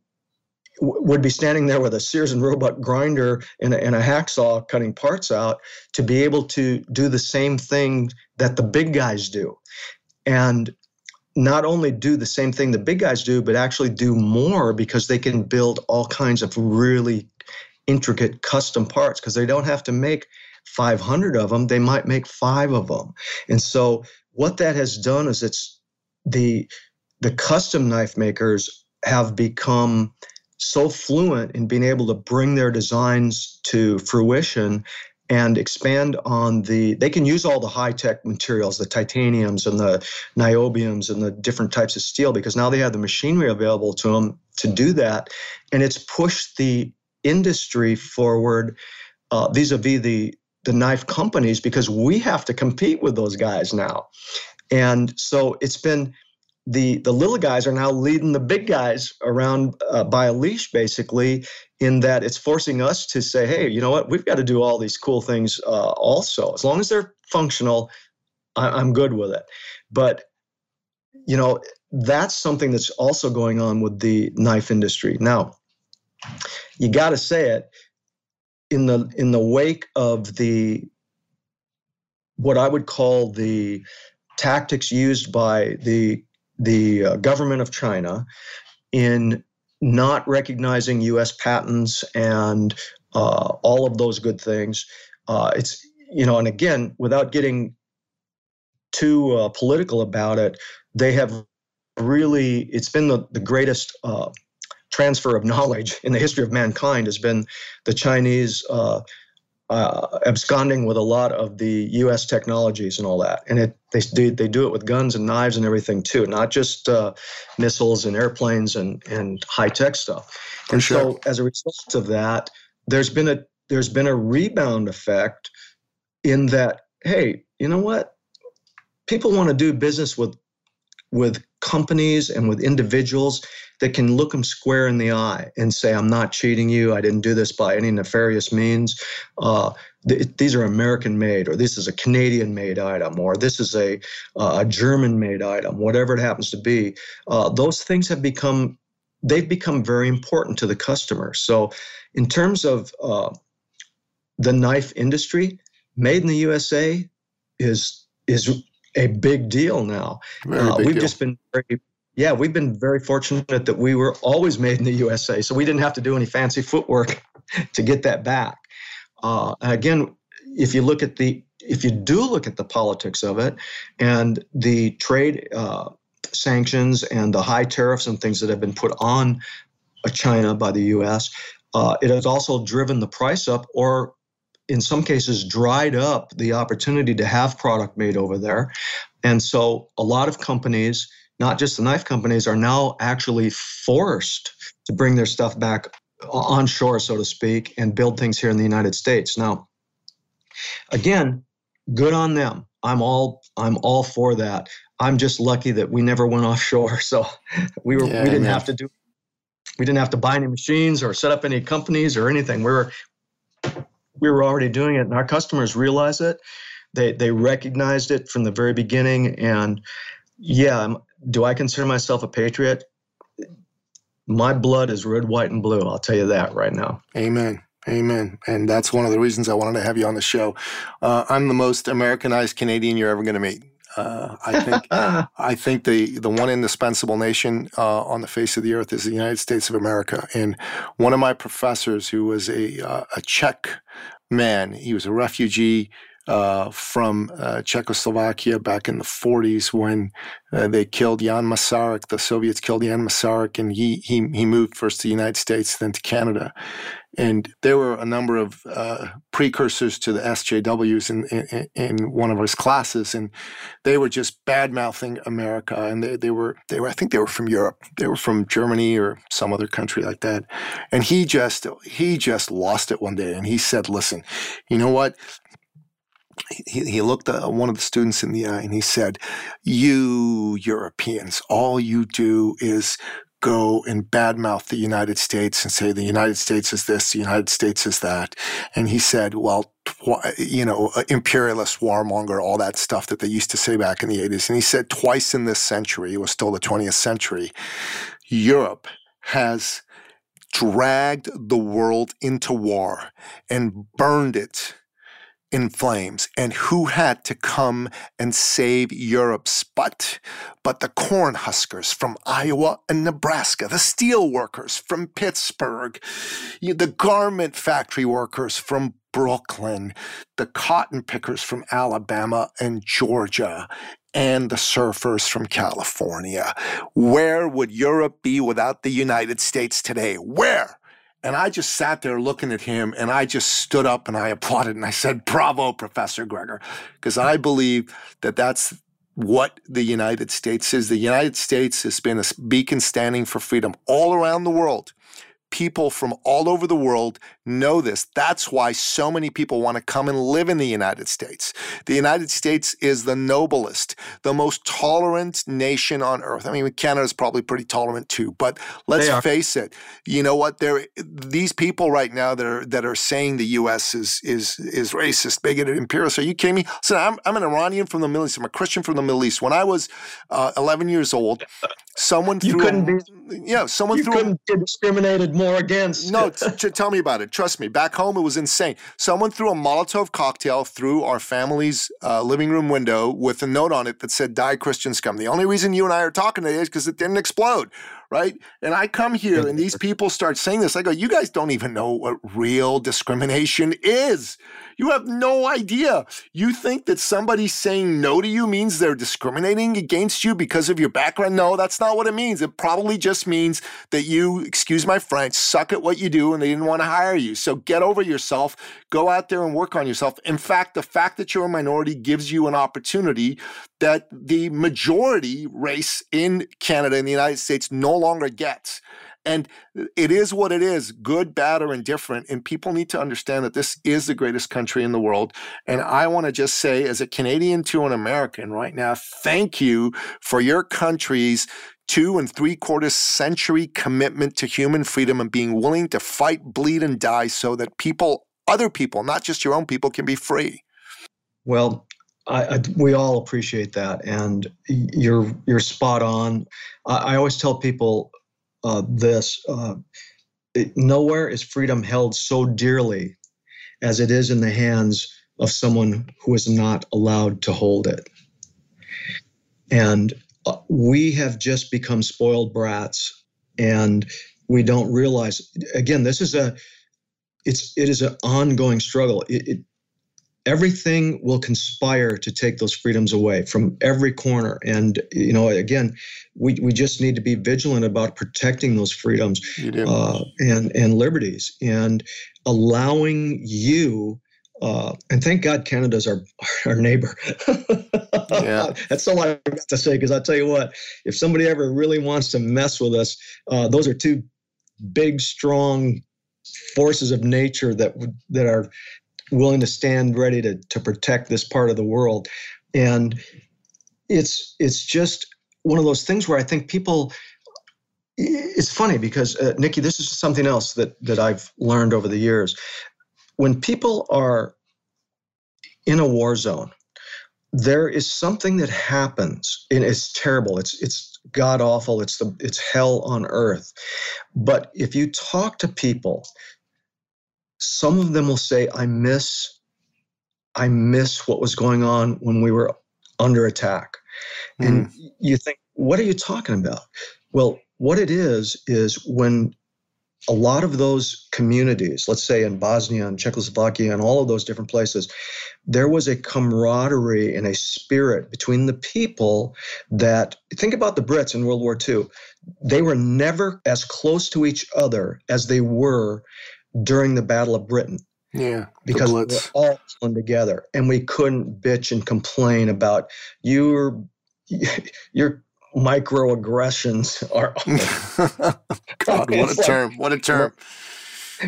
would be standing there with a Sears and Roebuck grinder and a, and a, hacksaw cutting parts out to be able to do the same thing that the big guys do. And not only do the same thing the big guys do, but actually do more because they can build all kinds of really intricate custom parts because they don't have to make 500 of them, they might make five of them. And so what that has done is it's the the custom knife makers have become so fluent in being able to bring their designs to fruition and expand on the they can use all the high tech materials the titaniums and the niobiums and the different types of steel because now they have the machinery available to them to do that and it's pushed the industry forward uh, vis-a-vis the the knife companies because we have to compete with those guys now. And so it's been the the little guys are now leading the big guys around uh, by a leash basically in that it's forcing us to say hey you know what? We've got to do all these cool things uh, also. As long as they're functional I, i'm good with it. But you know that's something that's also going on with the knife industry. Now you got to say it in the in the wake of the what i would call the tactics used by the the uh, government of China in not recognizing U.S. patents and uh, all of those good things. Uh, it's you know, and again, without getting too uh, political about it, they have really. It's been the the greatest uh, transfer of knowledge in the history of mankind. Has been the Chinese uh, uh, absconding with a lot of the U.S. technologies and all that. And it they do they do it with guns and knives and everything too, not just uh, missiles and airplanes and and high tech stuff. For and sure. so as a result of that, there's been a there's been a rebound effect in that hey, you know what? People want to do business with with companies and with individuals that can look them square in the eye and say, I'm not cheating you. I didn't do this by any nefarious means. Uh, th- these are American made, or this is a Canadian made item, or this is a, uh, a German made item, whatever it happens to be. Uh, those things have become, they've become very important to the customer. So, in terms of uh, the knife industry, made in the USA is is a big deal now. Uh, we've deal. just been very, yeah, we've been very fortunate that we were always made in the USA, so we didn't have to do any fancy footwork to get that back. Uh, again, if you look at the if you do look at the politics of it and the trade uh, sanctions and the high tariffs and things that have been put on China by the U.S., uh, it has also driven the price up, or in some cases dried up the opportunity to have product made over there. And so a lot of companies, not just the knife companies, are now actually forced to bring their stuff back onshore, so to speak, and build things here in the United States. Now, again, good on them. I'm all I'm all for that. I'm just lucky that we never went offshore, so we were yeah, we didn't have to do we didn't have to buy any machines or set up any companies or anything. We were we were already doing it, and our customers realize it. They they recognized it from the very beginning, and yeah, I'm, do I consider myself a patriot? My blood is red, white, and blue. I'll tell you that right now. Amen. Amen. And that's one of the reasons I wanted to have you on the show. Uh, I'm the most Americanized Canadian you're ever going to meet. Uh, I think I think the the one indispensable nation uh, on the face of the earth is the United States of America. And one of my professors, who was a uh, a Czech man, he was a refugee uh, from uh, Czechoslovakia back in the 40s when uh, they killed Jan Masaryk. The Soviets killed Jan Masaryk, and he he he moved first to the United States, then to Canada. And there were a number of uh, precursors to the SJWs in, in, in one of his classes, and they were just bad mouthing America. And they, they were they were I think they were from Europe. They were from Germany or some other country like that. And he just he just lost it one day, and he said, "Listen, you know what? He, he looked at one of the students in the eye and he said, You Europeans, all you do is go and badmouth the United States and say the United States is this, the United States is that. And he said, Well, you know, uh, imperialist, warmonger, all that stuff that they used to say back in the 80s. And he said, Twice in this century, it was still the 20th century, Europe has dragged the world into war and burned it in flames and who had to come and save Europe's butt but the corn huskers from Iowa and Nebraska, the steel workers from Pittsburgh, the garment factory workers from Brooklyn, the cotton pickers from Alabama and Georgia, and the surfers from California. Where would Europe be without the United States today? Where? And I just sat there looking at him and I just stood up and I applauded and I said, Bravo, Professor Greger, because I believe that that's what the United States is. The United States has been a beacon standing for freedom all around the world people from all over the world know this. That's why so many people want to come and live in the United States. The United States is the noblest, the most tolerant nation on earth. I mean, Canada is probably pretty tolerant too, but let's face it. You know what? There, these people right now that are that are saying the U.S. is is is racist, bigoted, imperialist. Are you kidding me? So I'm I'm an Iranian from the Middle East. I'm a Christian from the Middle East. When I was uh, 11 years old, someone you couldn't a, be yeah someone you threw couldn't get discriminated more against. No, t- t- tell me about it. Trust me. Back home, it was insane. Someone threw a Molotov cocktail through our family's uh, living room window with a note on it that said "Die Christian Scum." The only reason you and I are talking today is because it didn't explode right? And I come here and these people start saying this. I go, you guys don't even know what real discrimination is. You have no idea. You think that somebody saying no to you means they're discriminating against you because of your background? No, that's not what it means. It probably just means that you, excuse my French, suck at what you do and they didn't want to hire you. So get over yourself. Go out there and work on yourself. In fact, the fact that you're a minority gives you an opportunity that the majority race in Canada and the United States no longer gets. And it is what it is, good, bad, or indifferent. And people need to understand that this is the greatest country in the world. And I want to just say, as a Canadian to an American right now, thank you for your country's two and three quarters century commitment to human freedom and being willing to fight, bleed, and die so that people, other people, not just your own people, can be free. Well, I, I, we all appreciate that, and you're you're spot on. I, I always tell people uh, this: uh, it, nowhere is freedom held so dearly as it is in the hands of someone who is not allowed to hold it. And uh, we have just become spoiled brats, and we don't realize. Again, this is a it's it is an ongoing struggle. It, it, everything will conspire to take those freedoms away from every corner and you know again we, we just need to be vigilant about protecting those freedoms uh, and and liberties and allowing you uh, and thank God Canada's our our neighbor. yeah. That's all I got to say because I tell you what, if somebody ever really wants to mess with us, uh, those are two big, strong forces of nature that that are willing to stand ready to, to protect this part of the world. And it's it's just one of those things where I think people it's funny because uh, Nicky, this is something else that that I've learned over the years. When people are in a war zone, there is something that happens, and it's terrible. It's it's god awful. It's the it's hell on earth. But if you talk to people, some of them will say, I miss, I miss what was going on when we were under attack. Mm. And you think, what are you talking about? Well, what it is, is when a lot of those communities, let's say in Bosnia and Czechoslovakia and all of those different places, there was a camaraderie and a spirit between the people that think about the Brits in World War II. They were never as close to each other as they were during the Battle of Britain. Yeah, because we were all pulling together, and we couldn't bitch and complain about your your microaggressions are. God, what a term! What a term!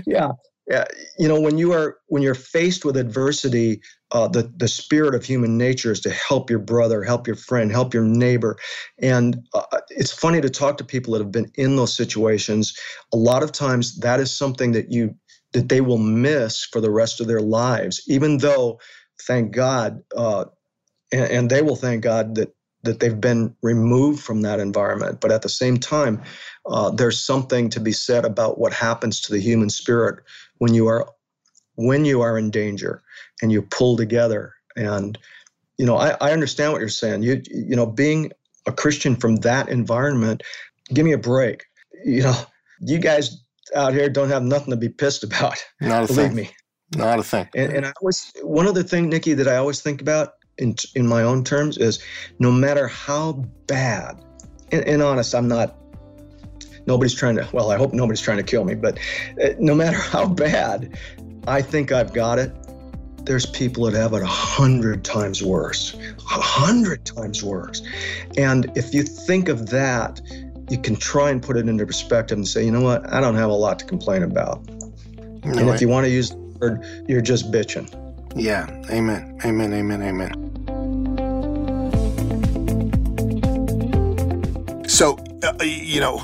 Yeah, yeah. You know, when you are when you're faced with adversity, uh, the the spirit of human nature is to help your brother, help your friend, help your neighbor, and uh, it's funny to talk to people that have been in those situations. A lot of times, that is something that you that they will miss for the rest of their lives, even though, thank God, uh, and, and they will thank God that that they've been removed from that environment. But at the same time, uh, there's something to be said about what happens to the human spirit when you are when you are in danger and you pull together. And you know, I, I understand what you're saying. You you know, being a Christian from that environment, give me a break. You know, you guys out here don't have nothing to be pissed about. Not a Believe thing. me. Not a thing. And, and I always one other thing, Nicky, that I always think about in in my own terms is no matter how bad, and, and honest, I'm not. Nobody's trying to. Well, I hope nobody's trying to kill me. But uh, no matter how bad, I think I've got it. There's people that have it a hundred times worse, a hundred times worse. And if you think of that you can try and put it into perspective and say, you know what, I don't have a lot to complain about. No, and if you want to use the word, you're just bitching. Yeah. Amen. Amen. Amen. Amen. So, uh, you know,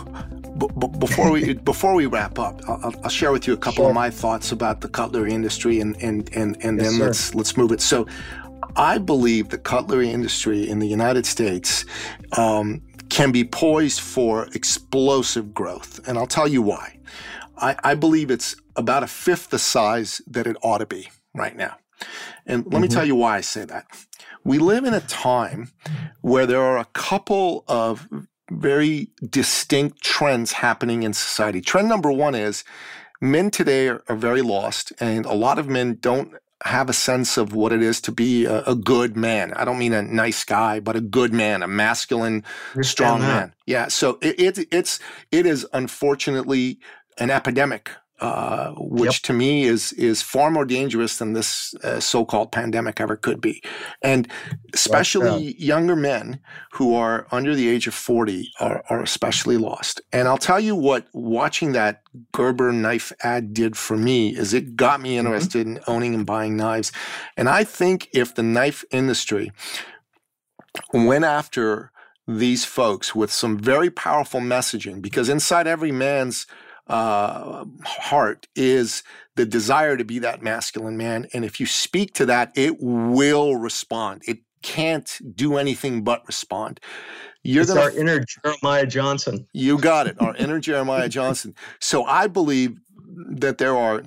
b- b- before we before we wrap up, I'll, I'll, share with you a couple sure. of my thoughts about the cutlery industry, and and and and yes, then sir. let's let's move it. So, I believe the cutlery industry in the United States um, can be poised for explosive growth. And I'll tell you why. I, I, believe it's about a fifth the size that it ought to be right now. And let mm-hmm. me tell you why I say that. We live in a time where there are a couple of very distinct trends happening in society. Trend number one is men today are, are very lost, and a lot of men don't have a sense of what it is to be a, a, good man. I don't mean a nice guy, but a good man, a masculine, strong man. Yeah. So it, it, it's it is unfortunately an epidemic uh, which yep. to me is is far more dangerous than this uh, so-called pandemic ever could be, and especially younger men who are under the age of forty are are especially lost. And I'll tell you what, watching that Gerber knife ad did for me is it got me mm-hmm. interested mm-hmm. in owning and buying knives, and I think if the knife industry went after these folks with some very powerful messaging, because inside every man's uh, heart is the desire to be that masculine man. And if you speak to that, it will respond. It can't do anything but respond. You're it's gonna, our inner Jeremiah Johnson. You got it, our inner Jeremiah Johnson. So I believe that there are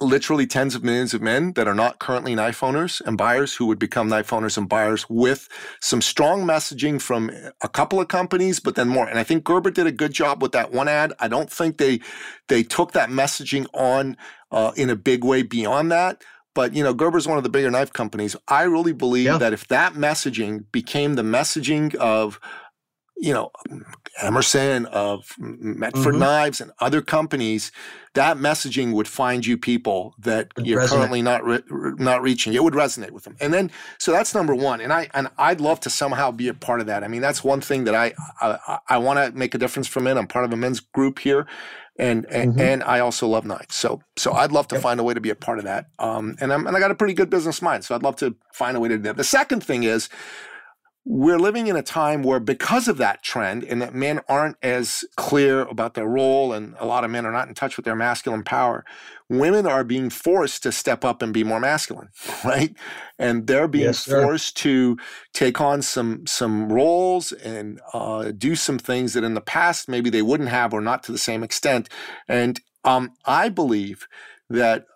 literally tens of millions of men that are not currently knife owners and buyers who would become knife owners and buyers with some strong messaging from a couple of companies, but then more. And I think Gerber did a good job with that one ad. I don't think they they took that messaging on uh, in a big way beyond that. But you know, Gerber's one of the bigger knife companies. I really believe yeah. that if that messaging became the messaging of you know, Emerson, of Medford mm-hmm. Knives, and other companies, that messaging would find you people that you're resonate. currently not re- not reaching. It would resonate with them, and then so that's number one. And I and I'd love to somehow be a part of that. I mean, that's one thing that I I, I want to make a difference for men. I'm part of a men's group here, and and, mm-hmm. and I also love knives. So so I'd love to yep. find a way to be a part of that. Um, and I'm and I got a pretty good business mind, so I'd love to find a way to do that. The second thing is we're living in a time where because of that trend and that men aren't as clear about their role and a lot of men are not in touch with their masculine power women are being forced to step up and be more masculine right? And they're being yes, forced to take on some some roles and uh, do some things that in the past maybe they wouldn't have or not to the same extent. And um, i believe that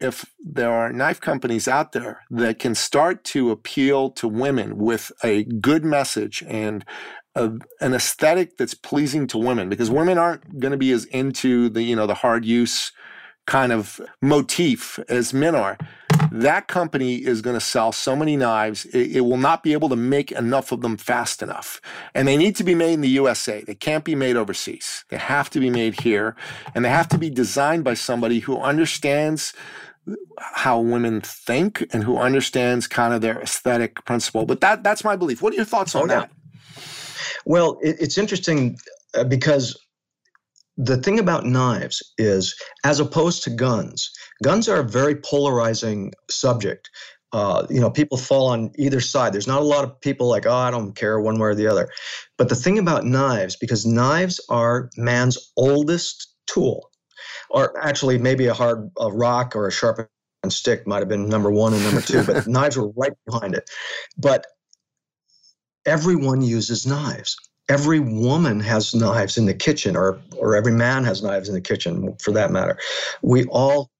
if there are knife companies out there that can start to appeal to women with a good message and a, an aesthetic that's pleasing to women, because women aren't going to be as into the you know the hard use kind of motif as men are that company is going to sell so many knives, it, it, will not be able to make enough of them fast enough. And they need to be made in the USA. They can't be made overseas. They have to be made here. And they have to be designed by somebody who understands how women think and who understands kind of their aesthetic principle. But that that's my belief. What are your thoughts on oh, that? Well, it, it's interesting uh, because the thing about knives is, as opposed to guns, guns are a very polarizing subject. Uh, you know, people fall on either side. There's not a lot of people like, oh, I don't care one way or the other. But the thing about knives, because knives are man's oldest tool, or actually maybe a hard a rock or a sharpened stick might have been number one and number two, but knives were right behind it. But everyone uses knives every woman has knives in the kitchen or or every man has knives in the kitchen for that matter we all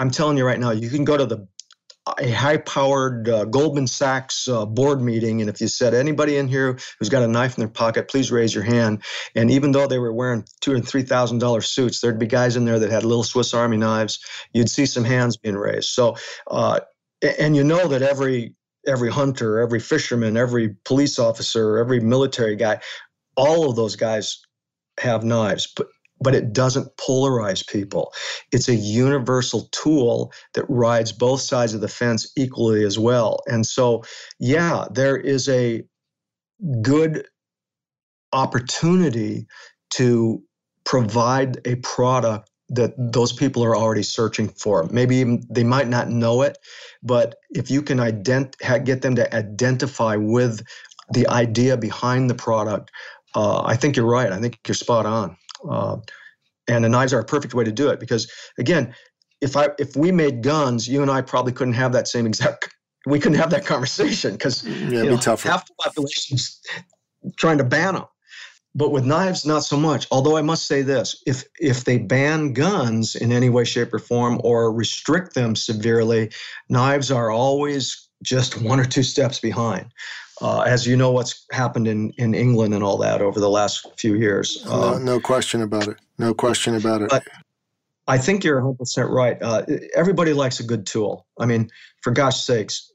i'm telling you right now you can go to the a high powered uh, goldman sachs uh, board meeting and if you said anybody in here who's got a knife in their pocket please raise your hand. And even though they were wearing two and three thousand dollar suits there'd be guys in there that had little swiss army knives. You'd see some hands being raised. So uh, and you know that every every hunter, every fisherman, every police officer, every military guy all of those guys have knives, but but it doesn't polarize people. It's a universal tool that rides both sides of the fence equally as well. And so, yeah, there is a good opportunity to provide a product that those people are already searching for. Maybe even, they might not know it, but if you can ident- get them to identify with the idea behind the product, uh, I think you're right. I think you're spot on. Uh, and the knives are a perfect way to do it because, again, if I if we made guns, you and I probably couldn't have that same exact. We couldn't have that conversation because yeah, you know, half the population's trying to ban them. But with knives, not so much. Although I must say this: if if they ban guns in any way, shape, or form, or restrict them severely, knives are always just one or two steps behind uh, as you know what's happened in, in England and all that over the last few years. Uh, no, no, question about it. No question about it. I think you're 100% right. Uh, everybody likes a good tool. I mean, for gosh sakes,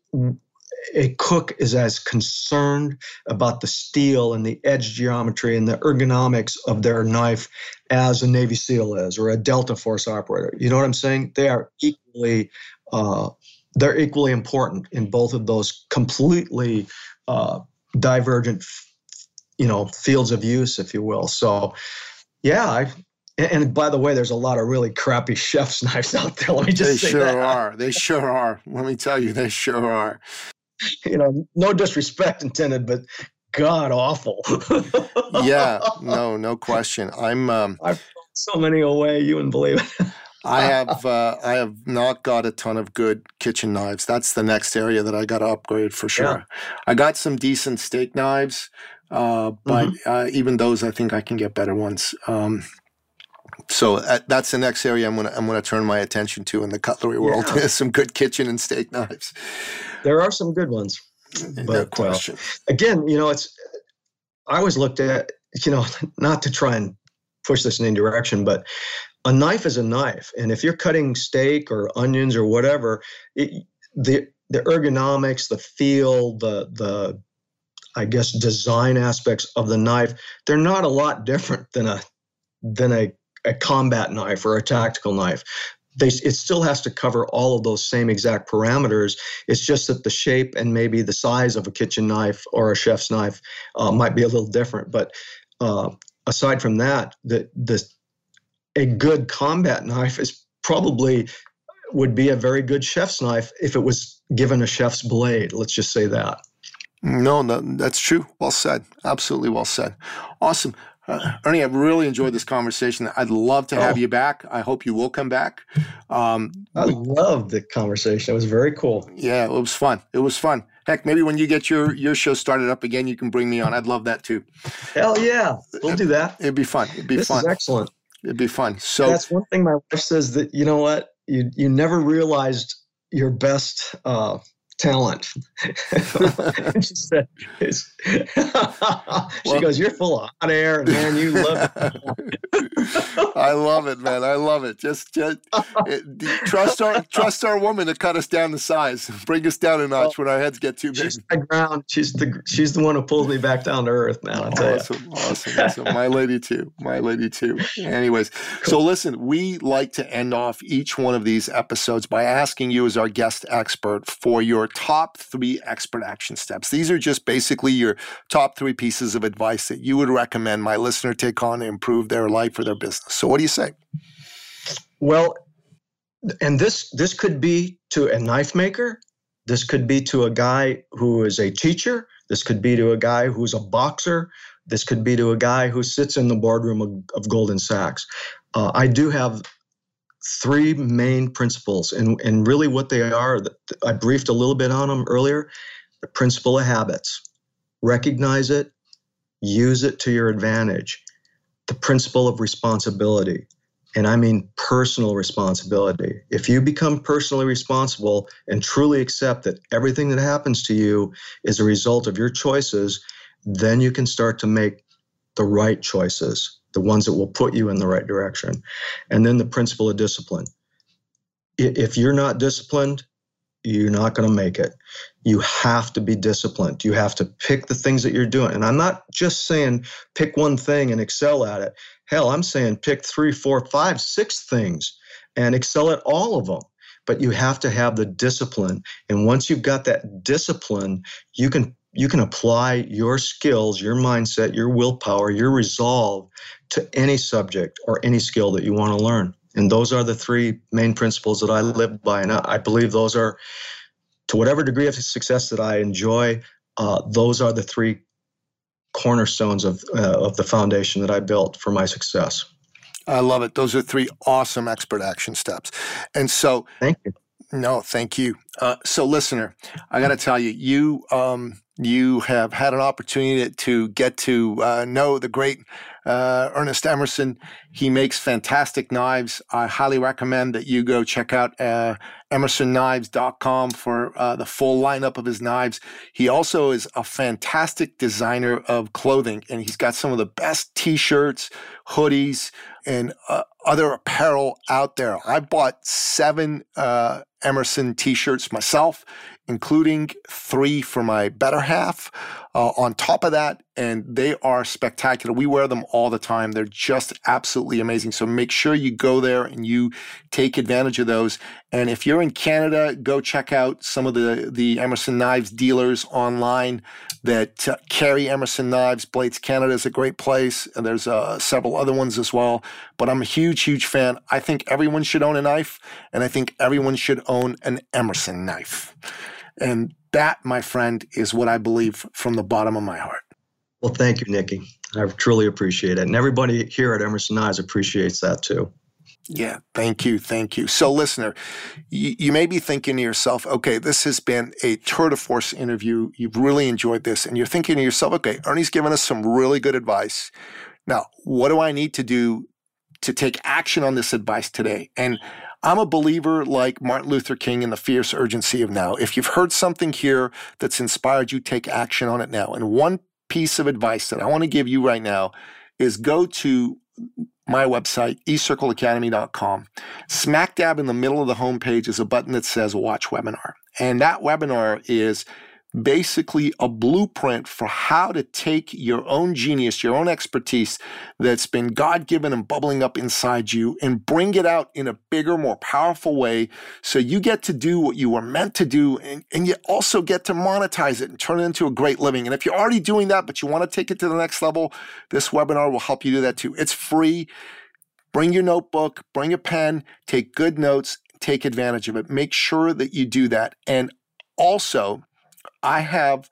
a cook is as concerned about the steel and the edge geometry and the ergonomics of their knife as a Navy SEAL is or a Delta Force operator. You know what I'm saying? They are equally uh, they're equally important in both of those completely uh, divergent, you know, fields of use, if you will. So, yeah, I, and by the way, there's a lot of really crappy chef's knives out there. Let me just they say sure that. are. They sure are. Let me tell you, they sure are. You know, no disrespect intended, but god awful. yeah, no, no question. I'm. Um, I've thrown so many away. You wouldn't believe it. I have uh, I have not got a ton of good kitchen knives. That's the next area that I got to upgrade for sure. Yeah. I got some decent steak knives, uh, but mm-hmm. uh, even those I think I can get better ones. Um, so uh, that's the next area I'm gonna I'm gonna turn my attention to in the cutlery world. Yeah. some good kitchen and steak knives. There are some good ones, but no question. again, you know, it's I always looked at you know not to try and push this in any direction, but a knife is a knife, and if you're cutting steak or onions or whatever, it, the the ergonomics, the feel, the the I guess design aspects of the knife, they're not a lot different than a than a, a combat knife or a tactical knife. They, it still has to cover all of those same exact parameters. It's just that the shape and maybe the size of a kitchen knife or a chef's knife uh, might be a little different. But uh, aside from that, the the a good combat knife is probably would be a very good chef's knife if it was given a chef's blade. Let's just say that. No, no that's true. Well said. Absolutely well said. Awesome. Uh, Ernie, I've really enjoyed this conversation. I'd love to have oh. you back. I hope you will come back. Um, I love the conversation. It was very cool. Yeah, it was fun. It was fun. Heck, maybe when you get your your show started up again, you can bring me on. I'd love that too. Hell yeah, we'll do that. It'd be fun. It'd be this fun. Is excellent. It'd be fun. So that's one thing my wife says that you know what you you never realized your best uh, talent. she said, she well, goes, "You're full of hot air, man, you love it." I love it, man. I love it. Just, just it, trust our trust our woman to cut us down the size, bring us down a notch when our heads get too big. She's the ground. She's the she's the one who pulls me back down to earth, man. I tell awesome, you. awesome, awesome. My lady too. My lady too. Anyways, so listen, we like to end off each one of these episodes by asking you, as our guest expert, for your top three expert action steps. These are just basically your top three pieces of advice that you would recommend my listener take on to improve their life or their business. So, what do you say? Well, and this this could be to a knife maker. This could be to a guy who is a teacher. This could be to a guy who's a boxer. This could be to a guy who sits in the boardroom of, of Goldman Sachs. Uh, I do have three main principles, and, and really what they are, I briefed a little bit on them earlier. The principle of habits. Recognize it, use it to your advantage. The principle of responsibility. And I mean personal responsibility. If you become personally responsible and truly accept that everything that happens to you is a result of your choices, then you can start to make the right choices the ones that will put you in the right direction. And then the principle of discipline. If you're not disciplined, you're not going to make it. You have to be disciplined. You have to pick the things that you're doing. And I'm not just saying pick one thing and excel at it. Hell, I'm saying pick three, four, five, six things and excel at all of them. But you have to have the discipline. And once you've got that discipline, you can you can apply your skills, your mindset, your willpower, your resolve to any subject or any skill that you want to learn. And those are the three main principles that I live by. And I believe those are, to whatever degree of success that I enjoy, uh, those are the three cornerstones of, uh, of the foundation that I built for my success. I love it. Those are three awesome expert action steps. And so, thank you. No, thank you. Uh, so, listener, I got to tell you, you um, you have had an opportunity to get to uh, know the great uh, Ernest Emerson. He makes fantastic knives. I highly recommend that you go check out uh, emersonKnives.com for uh, the full lineup of his knives. He also is a fantastic designer of clothing, and he's got some of the best t shirts, hoodies, and uh, other apparel out there. I bought seven uh, Emerson t shirts myself including three for my better half uh, on top of that. And they are spectacular. We wear them all the time. They're just absolutely amazing. So make sure you go there and you take advantage of those. And if you're in Canada, go check out some of the, the Emerson Knives dealers online that uh, carry Emerson Knives. Blades Canada is a great place. And there's uh, several other ones as well. But I'm a huge, huge fan. I think everyone should own a knife. And I think everyone should own an Emerson knife. And that, my friend, is what I believe from the bottom of my heart. Well, thank you, Nicky. I truly appreciate it. And everybody here at Emerson Knives appreciates that too. Yeah, thank you, thank you. So, listener, you, you, may be thinking to yourself, okay, this has been a tour de force interview. You've really enjoyed this. And you're thinking to yourself, okay, Ernie's given us some really good advice. Now, what do I need to do to take action on this advice today? And I'm a believer like Martin Luther King in the fierce urgency of now. If you've heard something here that's inspired you, take action on it now. And one piece of advice that I want to give you right now is go to my website, eCircleAcademy.com. Smack dab in the middle of the homepage is a button that says Watch Webinar. And that webinar is basically a blueprint for how to take your own genius, your own expertise that's been God given and bubbling up inside you and bring it out in a bigger, more powerful way so you get to do what you were meant to do and, and you also get to monetize it and turn it into a great living. And if you're already doing that, but you want to take it to the next level, this webinar will help you do that too. It's free. Bring your notebook, bring a pen, take good notes, take advantage of it. Make sure that you do that. And also, I have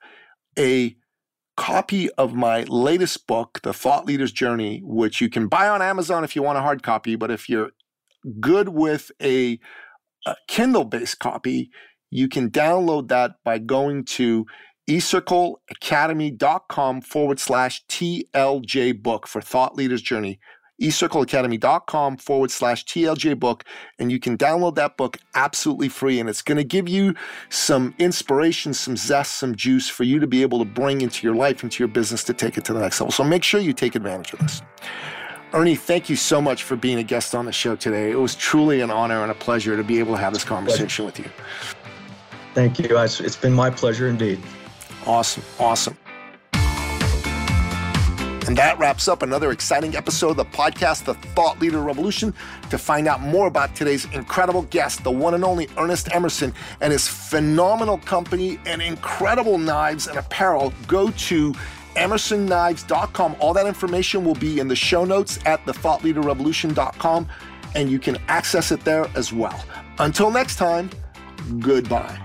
a copy of my latest book, The Thought Leader's Journey, which you can buy on Amazon if you want a hard copy. But if you're good with a, a Kindle based copy, you can download that by going to eCircleAcademy.com forward slash TLJ book for Thought Leader's Journey. ecircleacademy.com forward slash TLJ book, and you can download that book absolutely free. And it's going to give you some inspiration, some zest, some juice for you to be able to bring into your life, into your business to take it to the next level. So make sure you take advantage of this. Ernie, thank you so much for being a guest on the show today. It was truly an honor and a pleasure to be able to have this conversation with you. Thank you. It's been my pleasure indeed. Awesome. Awesome. And that wraps up another exciting episode of the podcast, The Thought Leader Revolution. To find out more about today's incredible guest, the one and only Ernest Emerson, and his phenomenal company and incredible knives and apparel, go to emersonKnives.com. All that information will be in the show notes at thethoughtleaderrevolution.com, and you can access it there as well. Until next time, goodbye.